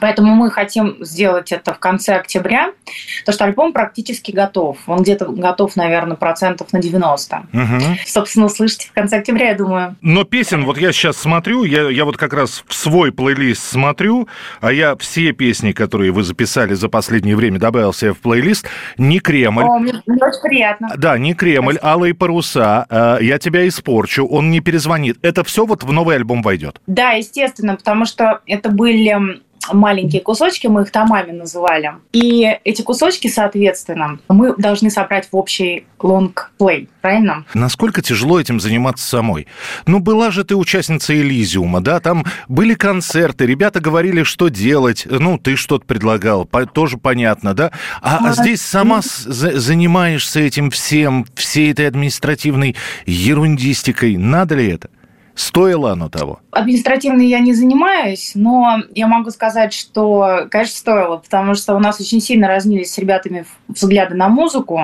Поэтому мы хотим сделать это в конце октября, потому что альбом практически готов. Он где-то готов, наверное, процентов на 90. Угу. Собственно, услышите в конце октября, я думаю. Но песен, вот я сейчас смотрю, я, я вот как раз в свой плейлист смотрю, а я все песни, которые вы записали за последнее время, добавил себе в плейлист. Не Кремль. О, мне, мне очень приятно. Да, не Кремль, Спасибо. Алые паруса, э, Я тебя испорчу, он не перезвонит. Это все вот в новый альбом войдет? Да, естественно, потому что это были маленькие кусочки, мы их томами называли. И эти кусочки, соответственно, мы должны собрать в общий лонгплей, правильно? Насколько тяжело этим заниматься самой? Ну, была же ты участница Элизиума, да, там были концерты, ребята говорили, что делать, ну, ты что-то предлагал, по- тоже понятно, да? А, а здесь сама за- занимаешься этим всем, всей этой административной ерундистикой. Надо ли это? Стоило оно того? Административно я не занимаюсь, но я могу сказать, что, конечно, стоило, потому что у нас очень сильно разнились с ребятами взгляды на музыку,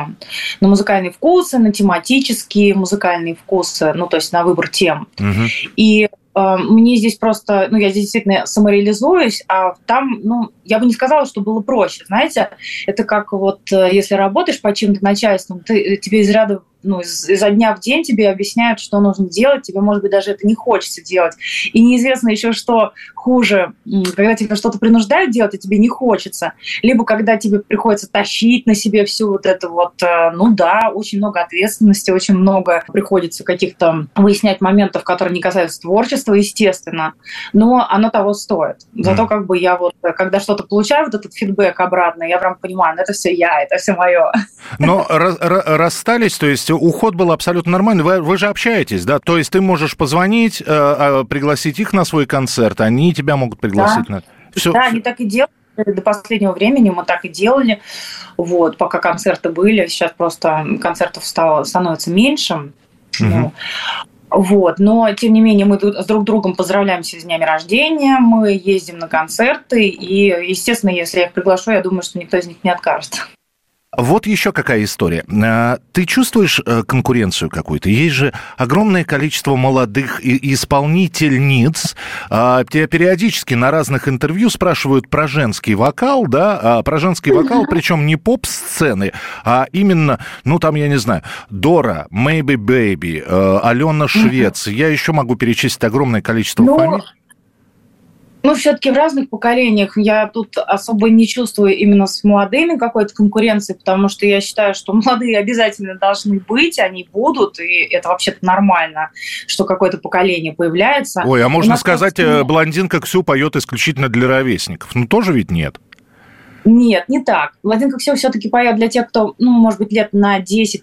на музыкальные вкусы, на тематические музыкальные вкусы, ну, то есть на выбор тем. Угу. И э, мне здесь просто, ну, я здесь действительно самореализуюсь, а там, ну, я бы не сказала, что было проще, знаете, это как вот, э, если работаешь по чьим-то начальством, ты, тебе из ряда ну, изо дня в день тебе объясняют, что нужно делать, тебе, может быть, даже это не хочется делать. И неизвестно еще, что хуже, когда тебе что-то принуждают делать, а тебе не хочется. Либо когда тебе приходится тащить на себе всю вот это вот, э, ну да, очень много ответственности, очень много приходится каких-то выяснять моментов, которые не касаются творчества, естественно, но оно того стоит. Зато как бы я вот, когда что-то получаю, вот этот фидбэк обратно, я прям понимаю, ну это все я, это все мое. Но расстались, то есть уход был абсолютно нормальный. Вы, вы же общаетесь, да? То есть ты можешь позвонить, э, пригласить их на свой концерт, они тебя могут пригласить да. на... Все. Да, они так и делают. До последнего времени мы так и делали, вот, пока концерты были. Сейчас просто концертов стало, становится меньше. Угу. Ну, вот. Но, тем не менее, мы тут с друг другом поздравляемся с днями рождения, мы ездим на концерты, и, естественно, если я их приглашу, я думаю, что никто из них не откажет. Вот еще какая история. А, ты чувствуешь э, конкуренцию какую-то? Есть же огромное количество молодых исполнительниц. А, тебя периодически на разных интервью спрашивают про женский вокал, да, а, про женский вокал, причем не поп-сцены, а именно, ну там, я не знаю, Дора, Maybe Baby, э, Алена Швец. Я еще могу перечислить огромное количество ну, фамилий. Ну, все-таки в разных поколениях я тут особо не чувствую именно с молодыми какой-то конкуренции, потому что я считаю, что молодые обязательно должны быть, они будут, и это вообще-то нормально, что какое-то поколение появляется. Ой, а можно сказать, просто... блондинка Ксю поет исключительно для ровесников. Ну, тоже ведь нет. Нет, не так. Блондинка Ксю все-таки поет для тех, кто, ну, может быть, лет на 10-15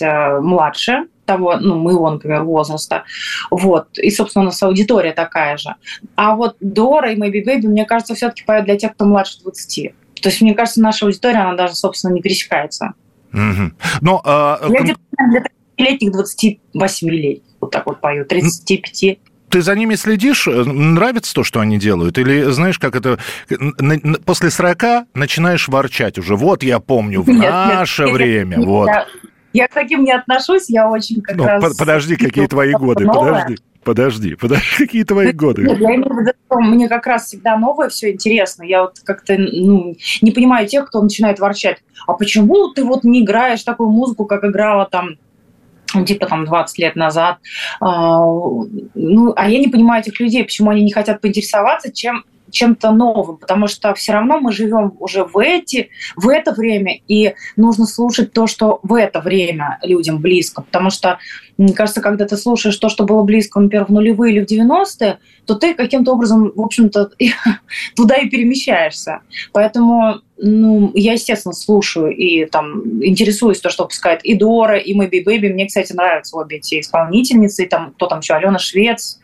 э, младше, того, ну, моего, например, возраста. Вот. И, собственно, у нас аудитория такая же. А вот Дора и Maybe Baby, мне кажется, все-таки поют для тех, кто младше 20. То есть, мне кажется, наша аудитория, она даже, собственно, не пересекается. Но, а... Я где-то для 30-летних 28 лет вот так вот пою, 35 ты за ними следишь? Нравится то, что они делают? Или знаешь, как это... После 40 начинаешь ворчать уже. Вот я помню, в нет, наше нет, время. Нет, вот. Я, я к таким не отношусь, я очень как ну, раз... Подожди, какие твои годы, новое. подожди. Подожди, подожди, какие твои годы? Нет, я имею в виду, что мне как раз всегда новое все интересно. Я вот как-то ну, не понимаю тех, кто начинает ворчать. А почему ты вот не играешь такую музыку, как играла там типа там 20 лет назад. А, ну, а я не понимаю этих людей, почему они не хотят поинтересоваться, чем чем-то новым, потому что все равно мы живем уже в, эти, в это время, и нужно слушать то, что в это время людям близко, потому что, мне кажется, когда ты слушаешь то, что было близко, например, в нулевые или в 90-е, то ты каким-то образом, в общем-то, туда и перемещаешься. Поэтому ну, я, естественно, слушаю и там интересуюсь то, что выпускает и Дора, и Мэби Бэби. Мне, кстати, нравятся обе эти исполнительницы. И там кто там еще? Алена Швец,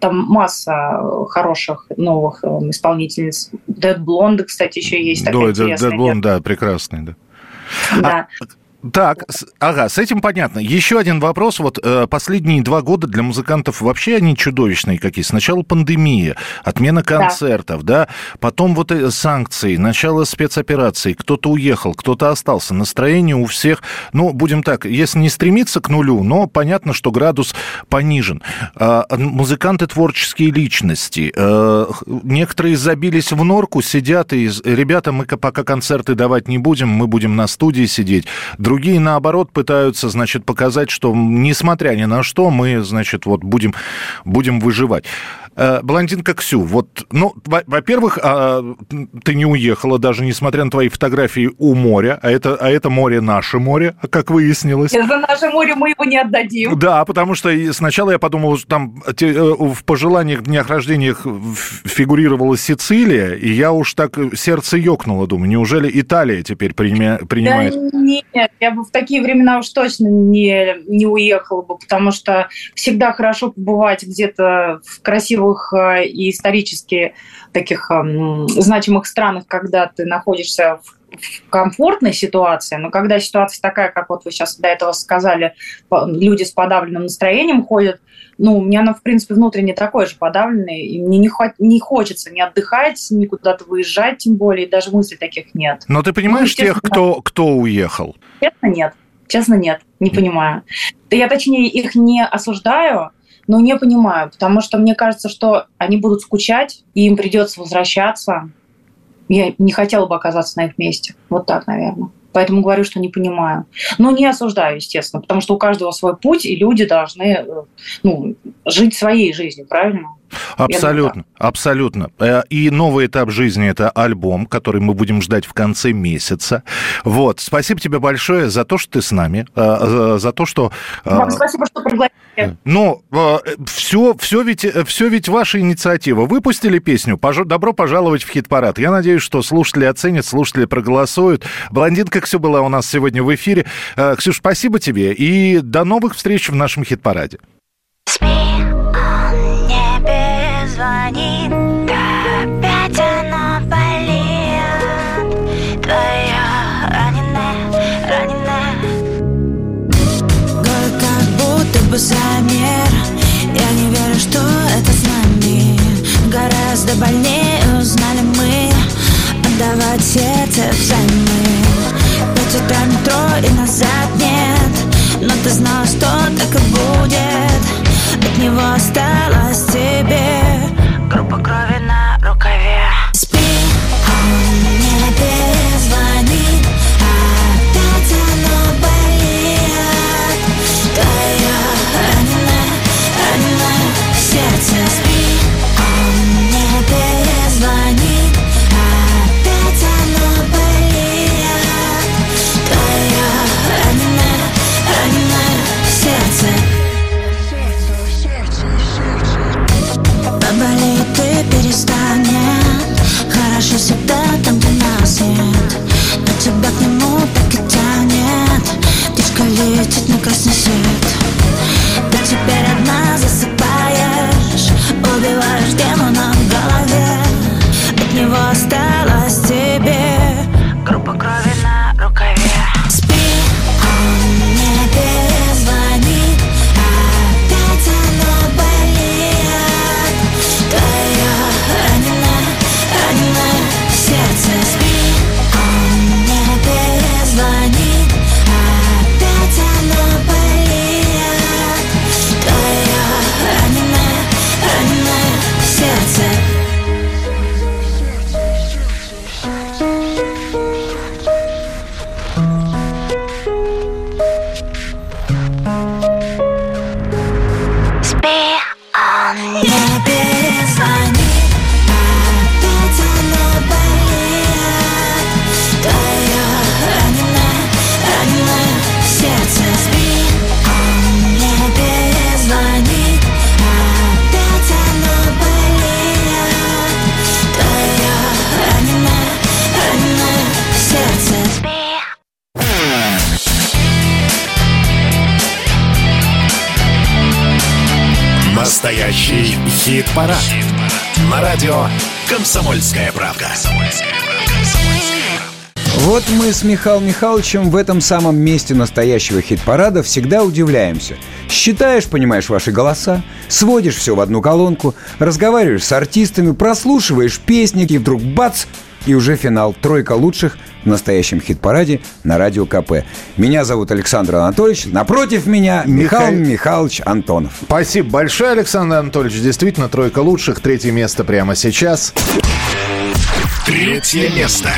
там масса э, хороших новых э, исполнительниц. Dead Blonde, кстати, еще есть такая да, Dead Blonde, да, прекрасный, да. Да. Так, ага, с этим понятно. Еще один вопрос. Вот э, последние два года для музыкантов вообще они чудовищные какие. Сначала пандемия, отмена концертов, да, потом вот э, санкции, начало спецопераций, кто-то уехал, кто-то остался. Настроение у всех, ну, будем так, если не стремиться к нулю, но понятно, что градус понижен. А, музыканты творческие личности. э, некоторые забились в норку, сидят и, ребята, мы ка- пока концерты давать не будем, мы будем на студии сидеть. Другие, наоборот, пытаются, значит, показать, что, несмотря ни на что, мы, значит, вот будем, будем выживать. Э, Блондинка Ксю, вот, ну, во- во-первых, а, ты не уехала, даже несмотря на твои фотографии у моря, а это, а это море наше море, как выяснилось. За наше море мы его не отдадим. Да, потому что сначала я подумал, что там э, в пожеланиях, днях рождения фигурировала Сицилия, и я уж так э, сердце ёкнуло, думаю, неужели Италия теперь принимает? Да нет, я бы в такие времена уж точно не, не уехала бы, потому что всегда хорошо побывать где-то в красивых э, и исторически таких эм, значимых странах, когда ты находишься в в комфортной ситуации, но когда ситуация такая, как вот вы сейчас до этого сказали, люди с подавленным настроением ходят, ну, у меня оно, в принципе, внутренне такое же подавленное, и мне не, хо- не хочется ни отдыхать, ни куда-то выезжать, тем более, и даже мыслей таких нет. Но ты понимаешь Ну, тех, кто, кто уехал? Честно, нет. Честно, нет. Не понимаю. Да я, точнее, их не осуждаю, но не понимаю, потому что мне кажется, что они будут скучать, и им придется возвращаться. Я не хотела бы оказаться на их месте. Вот так, наверное. Поэтому говорю, что не понимаю. Но не осуждаю, естественно, потому что у каждого свой путь, и люди должны э, ну, жить своей жизнью, правильно? Абсолютно, абсолютно. Э, И новый этап жизни – это альбом, который мы будем ждать в конце месяца. Вот. Спасибо тебе большое за то, что ты с нами, э, за то, что... э, Вам спасибо, что пригласили. Ну, все, все, ведь, все ведь ваша инициатива. Выпустили песню «Пож- «Добро пожаловать в хит-парад». Я надеюсь, что слушатели оценят, слушатели проголосуют. Блондинка Ксю была у нас сегодня в эфире. Ксюш, спасибо тебе и до новых встреч в нашем хит-параде. небе звонит, да опять оно болит. Твоя раненая, раненая. Город будто бы замер. Я не верю, что это с нами. Гораздо больнее узнали мы. Отдавать сердце взаймы. Пять утра метро и назад нет. Но ты знала, что так и будет. От него осталось тебе Группа крови на Хит-парад. На радио «Комсомольская правда». Вот мы с Михаилом Михайловичем в этом самом месте настоящего хит-парада всегда удивляемся. Считаешь, понимаешь ваши голоса, сводишь все в одну колонку, разговариваешь с артистами, прослушиваешь песни, и вдруг бац, и уже финал. Тройка лучших в настоящем хит-параде на Радио КП. Меня зовут Александр Анатольевич. Напротив меня Михаил Михаил- Михайлович Антонов. Спасибо большое, Александр Анатольевич. Действительно, тройка лучших. Третье место прямо сейчас. Третье место.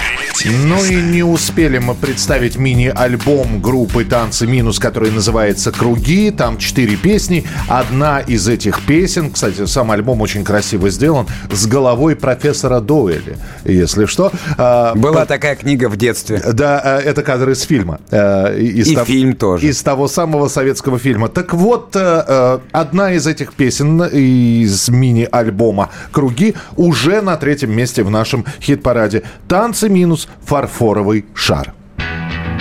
Ну и не успели мы представить мини-альбом группы «Танцы минус», который называется «Круги». Там четыре песни. Одна из этих песен, кстати, сам альбом очень красиво сделан, с головой профессора Доуэля, если что. А, Была такая книга в детстве. Да, э, это кадры из фильма. Э, Из И фильм тоже. Из того самого советского фильма. Так вот, э, одна из этих песен из мини-альбома «Круги» уже на третьем месте в нашем хит-параде. «Танцы минус фарфоровый шар».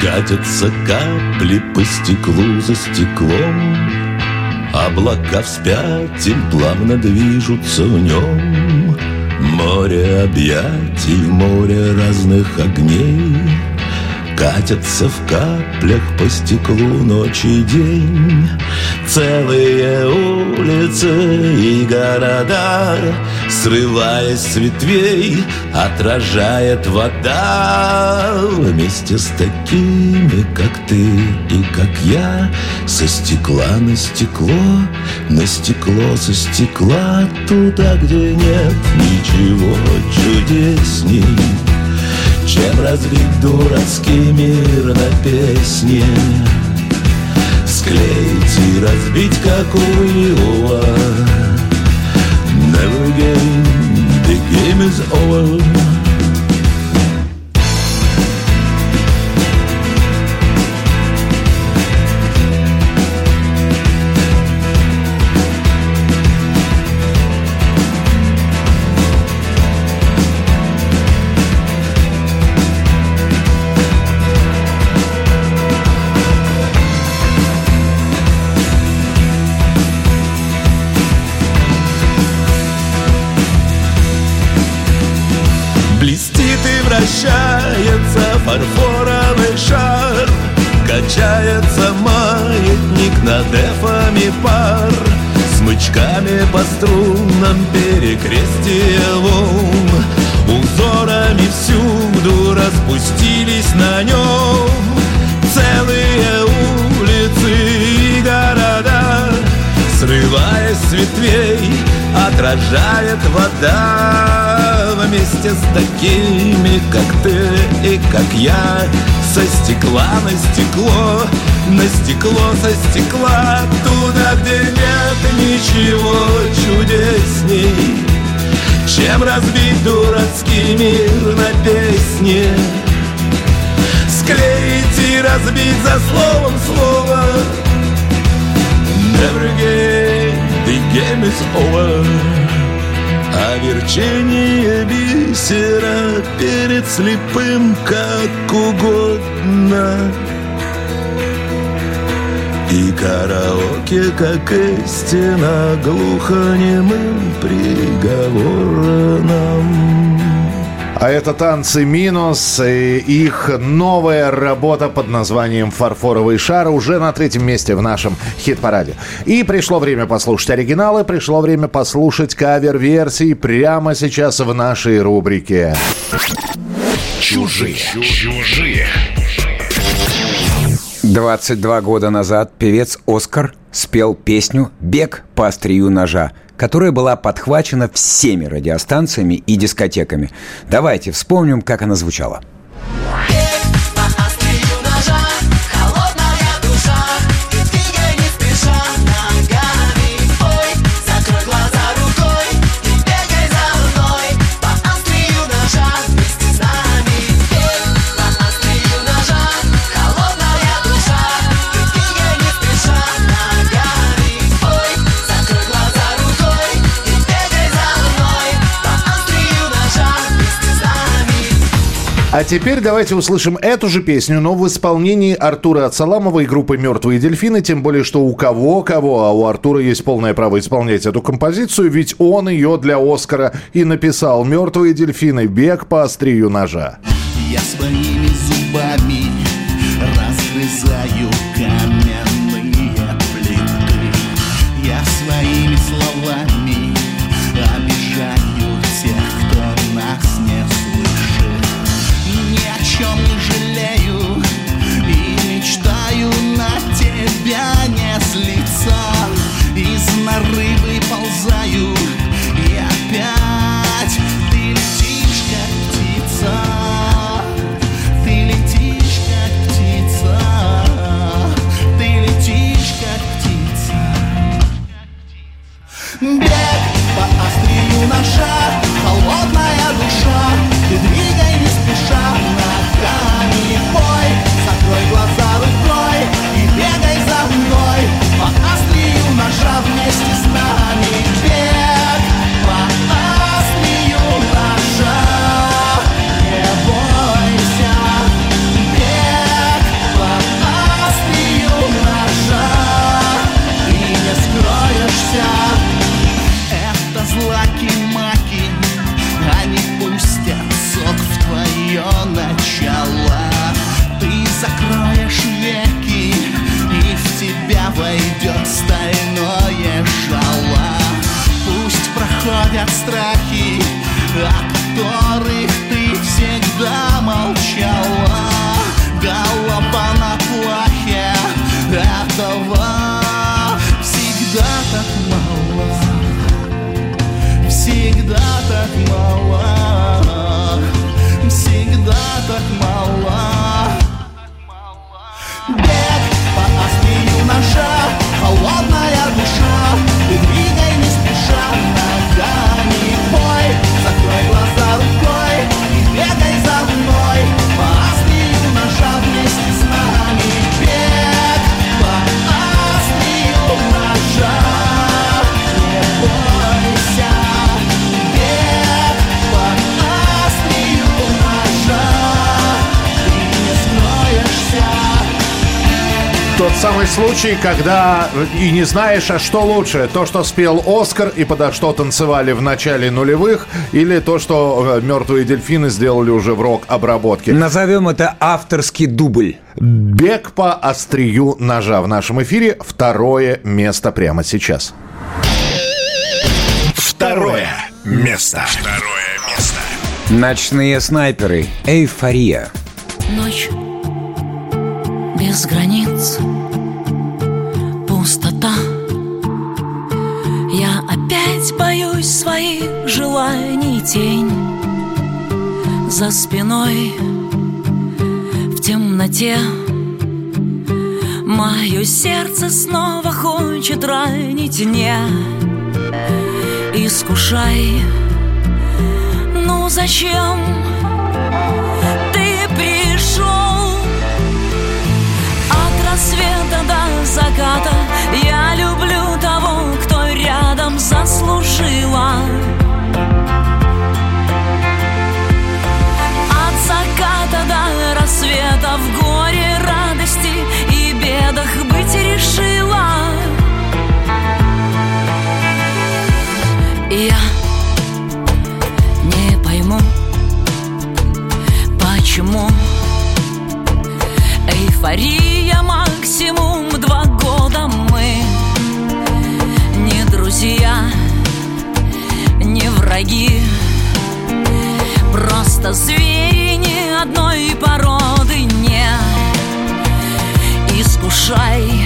Катятся капли по стеклу за стеклом Облака вспять плавно движутся в нем Море объятий, море разных огней Катятся в каплях по стеклу ночь и день. Целые улицы и города Срываясь с ветвей, отражает вода. Вместе с такими, как ты и как я Со стекла на стекло, на стекло со стекла Туда, где нет ничего чудесней чем разбить дурацкий мир на песне? Склеить и разбить, как у Иова Never again, the game is over Качается маятник над эфами пар. Смычками по струнам перекрестие волн Узорами всюду распустились на нем Целые улицы и города. Срываясь с ветвей, отражает вода Вместе с такими, как ты и как я Со стекла на стекло, на стекло со стекла Туда, где нет ничего чудесней. Чем разбить дурацкий мир на песне? Склеить и разбить за словом слово. Never again, the game is over А верчение бисера перед слепым как угодно. И караоке, как истина, глухонемым приговором А это «Танцы минус» и их новая работа под названием «Фарфоровый шар» уже на третьем месте в нашем хит-параде. И пришло время послушать оригиналы, пришло время послушать кавер-версии прямо сейчас в нашей рубрике. Чужие. Чужие. 22 года назад певец Оскар спел песню «Бег по острию ножа», которая была подхвачена всеми радиостанциями и дискотеками. Давайте вспомним, как она звучала. А теперь давайте услышим эту же песню, но в исполнении Артура Ацаламова и группы «Мертвые дельфины», тем более, что у кого-кого, а у Артура есть полное право исполнять эту композицию, ведь он ее для Оскара и написал «Мертвые дельфины. Бег по острию ножа». Я своими зубами когда и не знаешь, а что лучше, то, что спел Оскар и подо что танцевали в начале нулевых, или то, что э, мертвые дельфины сделали уже в рок-обработке. Назовем это авторский дубль. Бег по острию ножа в нашем эфире. Второе место прямо сейчас. Второе место. Второе место. Ночные снайперы. Эйфория. Ночь без границ. Опять боюсь своих желаний тень За спиной в темноте Мое сердце снова хочет ранить не Искушай, ну зачем? Мария максимум два года мы Не друзья, не враги. Просто звери ни одной породы не. Искушай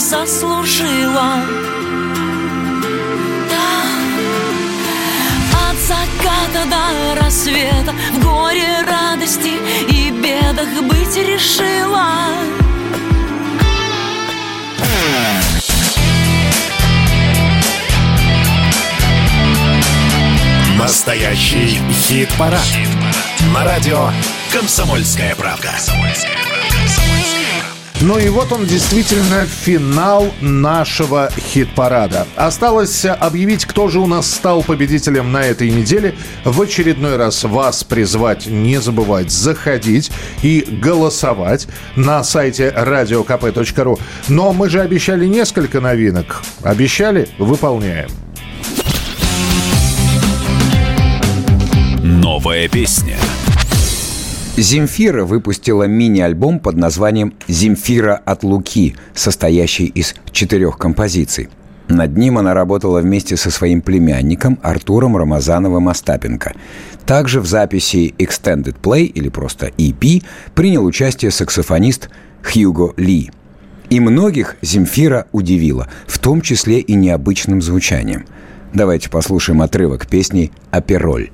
заслужила Да. От заката до рассвета В горе, радости и бедах быть решила Настоящий хит-парад. На радио «Комсомольская правда». Ну и вот он действительно финал нашего хит-парада. Осталось объявить, кто же у нас стал победителем на этой неделе. В очередной раз вас призвать не забывать заходить и голосовать на сайте radiokp.ru. Но мы же обещали несколько новинок. Обещали? Выполняем. Новая песня. Земфира выпустила мини-альбом под названием «Земфира от Луки», состоящий из четырех композиций. Над ним она работала вместе со своим племянником Артуром Рамазановым Остапенко. Также в записи Extended Play, или просто EP, принял участие саксофонист Хьюго Ли. И многих Земфира удивила, в том числе и необычным звучанием. Давайте послушаем отрывок песни «Апероль».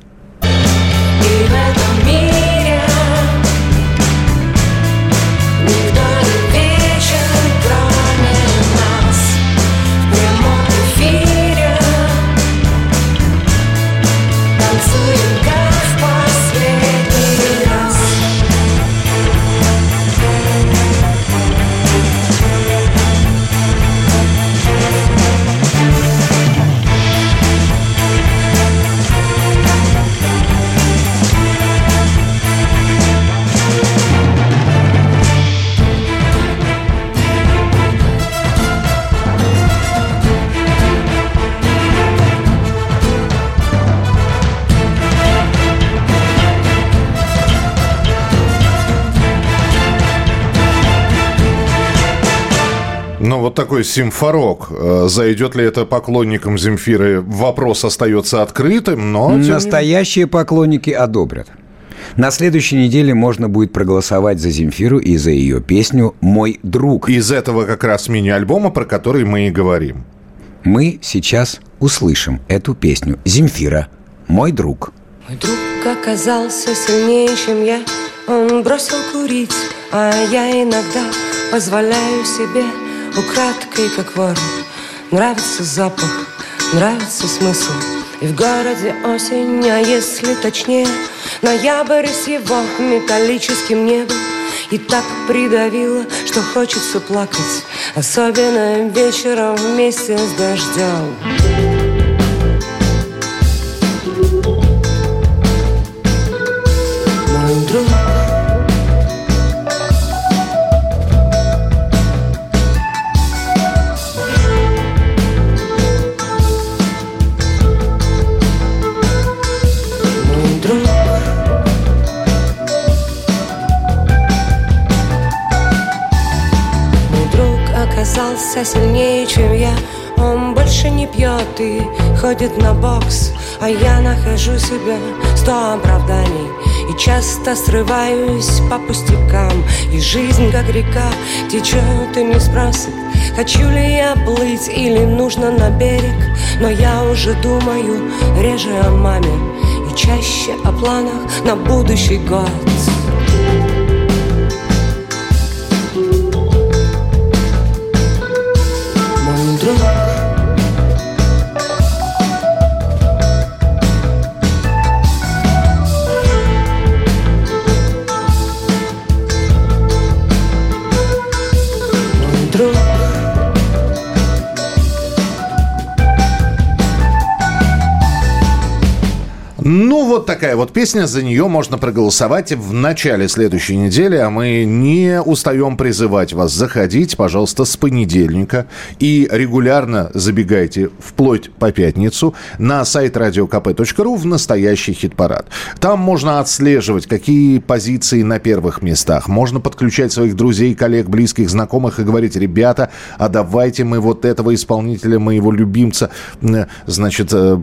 Ну, вот такой симфорок. Э, Зайдет ли это поклонникам Земфиры? Вопрос остается открытым, но... Настоящие поклонники одобрят. На следующей неделе можно будет проголосовать за Земфиру и за ее песню «Мой друг». Из этого как раз мини-альбома, про который мы и говорим. Мы сейчас услышим эту песню. Земфира «Мой друг». Мой друг оказался сильнее, чем я Он бросил курить, а я иногда позволяю себе Украдкой, как вор Нравится запах, нравится смысл. И в городе осень, а если точнее Ноябрь с его металлическим небом. И так придавило, что хочется плакать Особенно вечером вместе с дождем ходит на бокс А я нахожу себя сто оправданий. И часто срываюсь по пустякам И жизнь, как река, течет и не спросит Хочу ли я плыть или нужно на берег. Но я уже думаю реже о маме И чаще о планах на будущий год вот такая вот песня. За нее можно проголосовать в начале следующей недели. А мы не устаем призывать вас заходить, пожалуйста, с понедельника. И регулярно забегайте вплоть по пятницу на сайт radiokp.ru в настоящий хит-парад. Там можно отслеживать, какие позиции на первых местах. Можно подключать своих друзей, коллег, близких, знакомых и говорить, ребята, а давайте мы вот этого исполнителя, моего любимца, э, значит, э,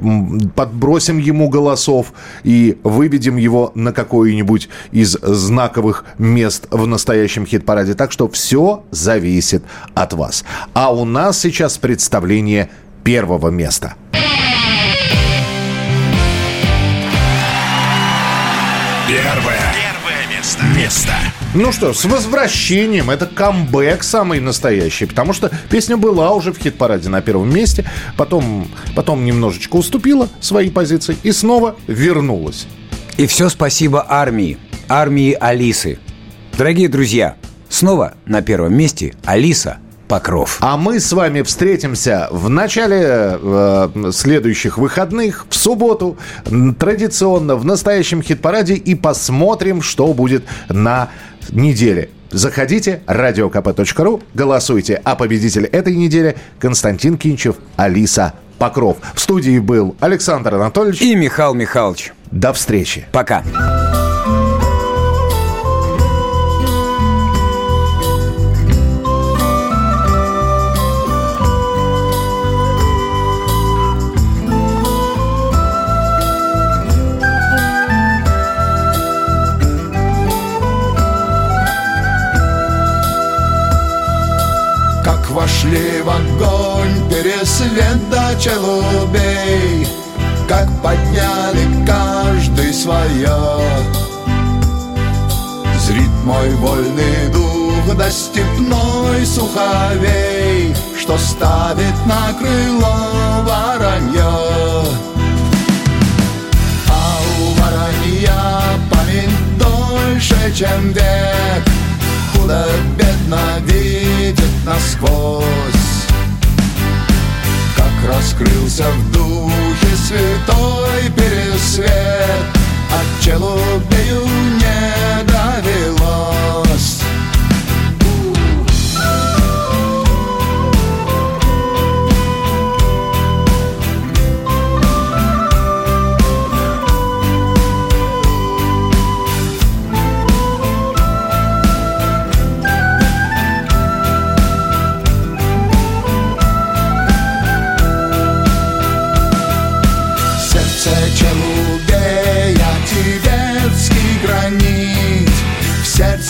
подбросим ему голосок часов и выведем его на какое-нибудь из знаковых мест в настоящем хит-параде. Так что все зависит от вас. А у нас сейчас представление первого места. Первое. Первое место. Место. Ну что, с возвращением. Это камбэк самый настоящий. Потому что песня была уже в хит-параде на первом месте. Потом, потом немножечко уступила свои позиции и снова вернулась. И все спасибо армии. Армии Алисы. Дорогие друзья, снова на первом месте Алиса Покров. А мы с вами встретимся в начале э, следующих выходных, в субботу, традиционно в настоящем хит-параде и посмотрим, что будет на неделе. Заходите, radiokp.ru, голосуйте. А победитель этой недели Константин Кинчев, Алиса Покров. В студии был Александр Анатольевич. И Михаил Михайлович. До встречи. Пока. Огонь до челубей Как подняли каждый свое Зрит мой вольный дух до степной суховей Что ставит на крыло воронье. А у воронья память дольше, чем век Худо-бедно видит насквозь раскрылся в духе святой пересвет От челубею не довелось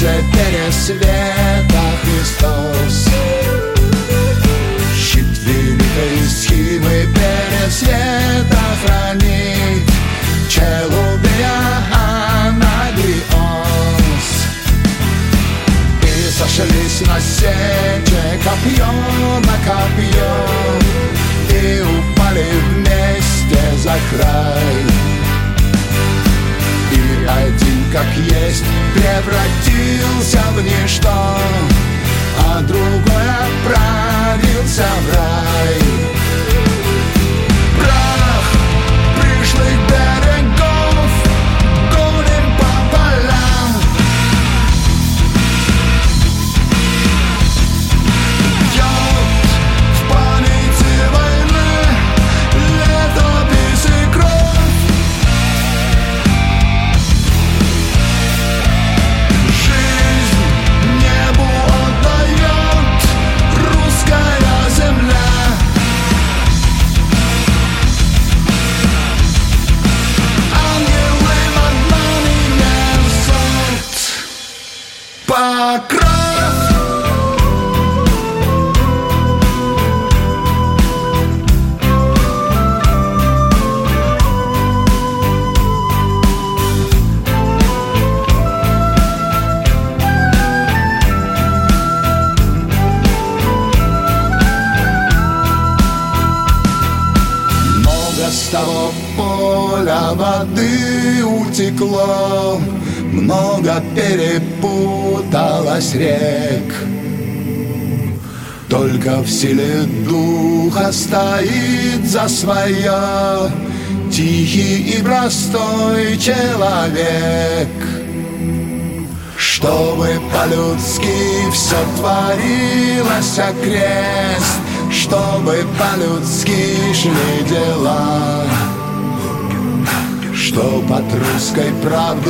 сердце пересвета Христос. Щит великой схимы пересвета хранит Челубея Анагриос И сошлись на сече копье на копье И упали вместе за край Один как есть превратился в ничто А другой отправился в рай Много перепуталось рек. Только в силе духа стоит за свое Тихий и простой человек. Чтобы по-людски все творилось окрест, Чтобы по-людски шли дела. Чтоб от русской правды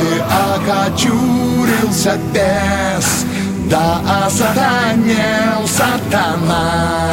окочурился бес, Да осатанел сатана.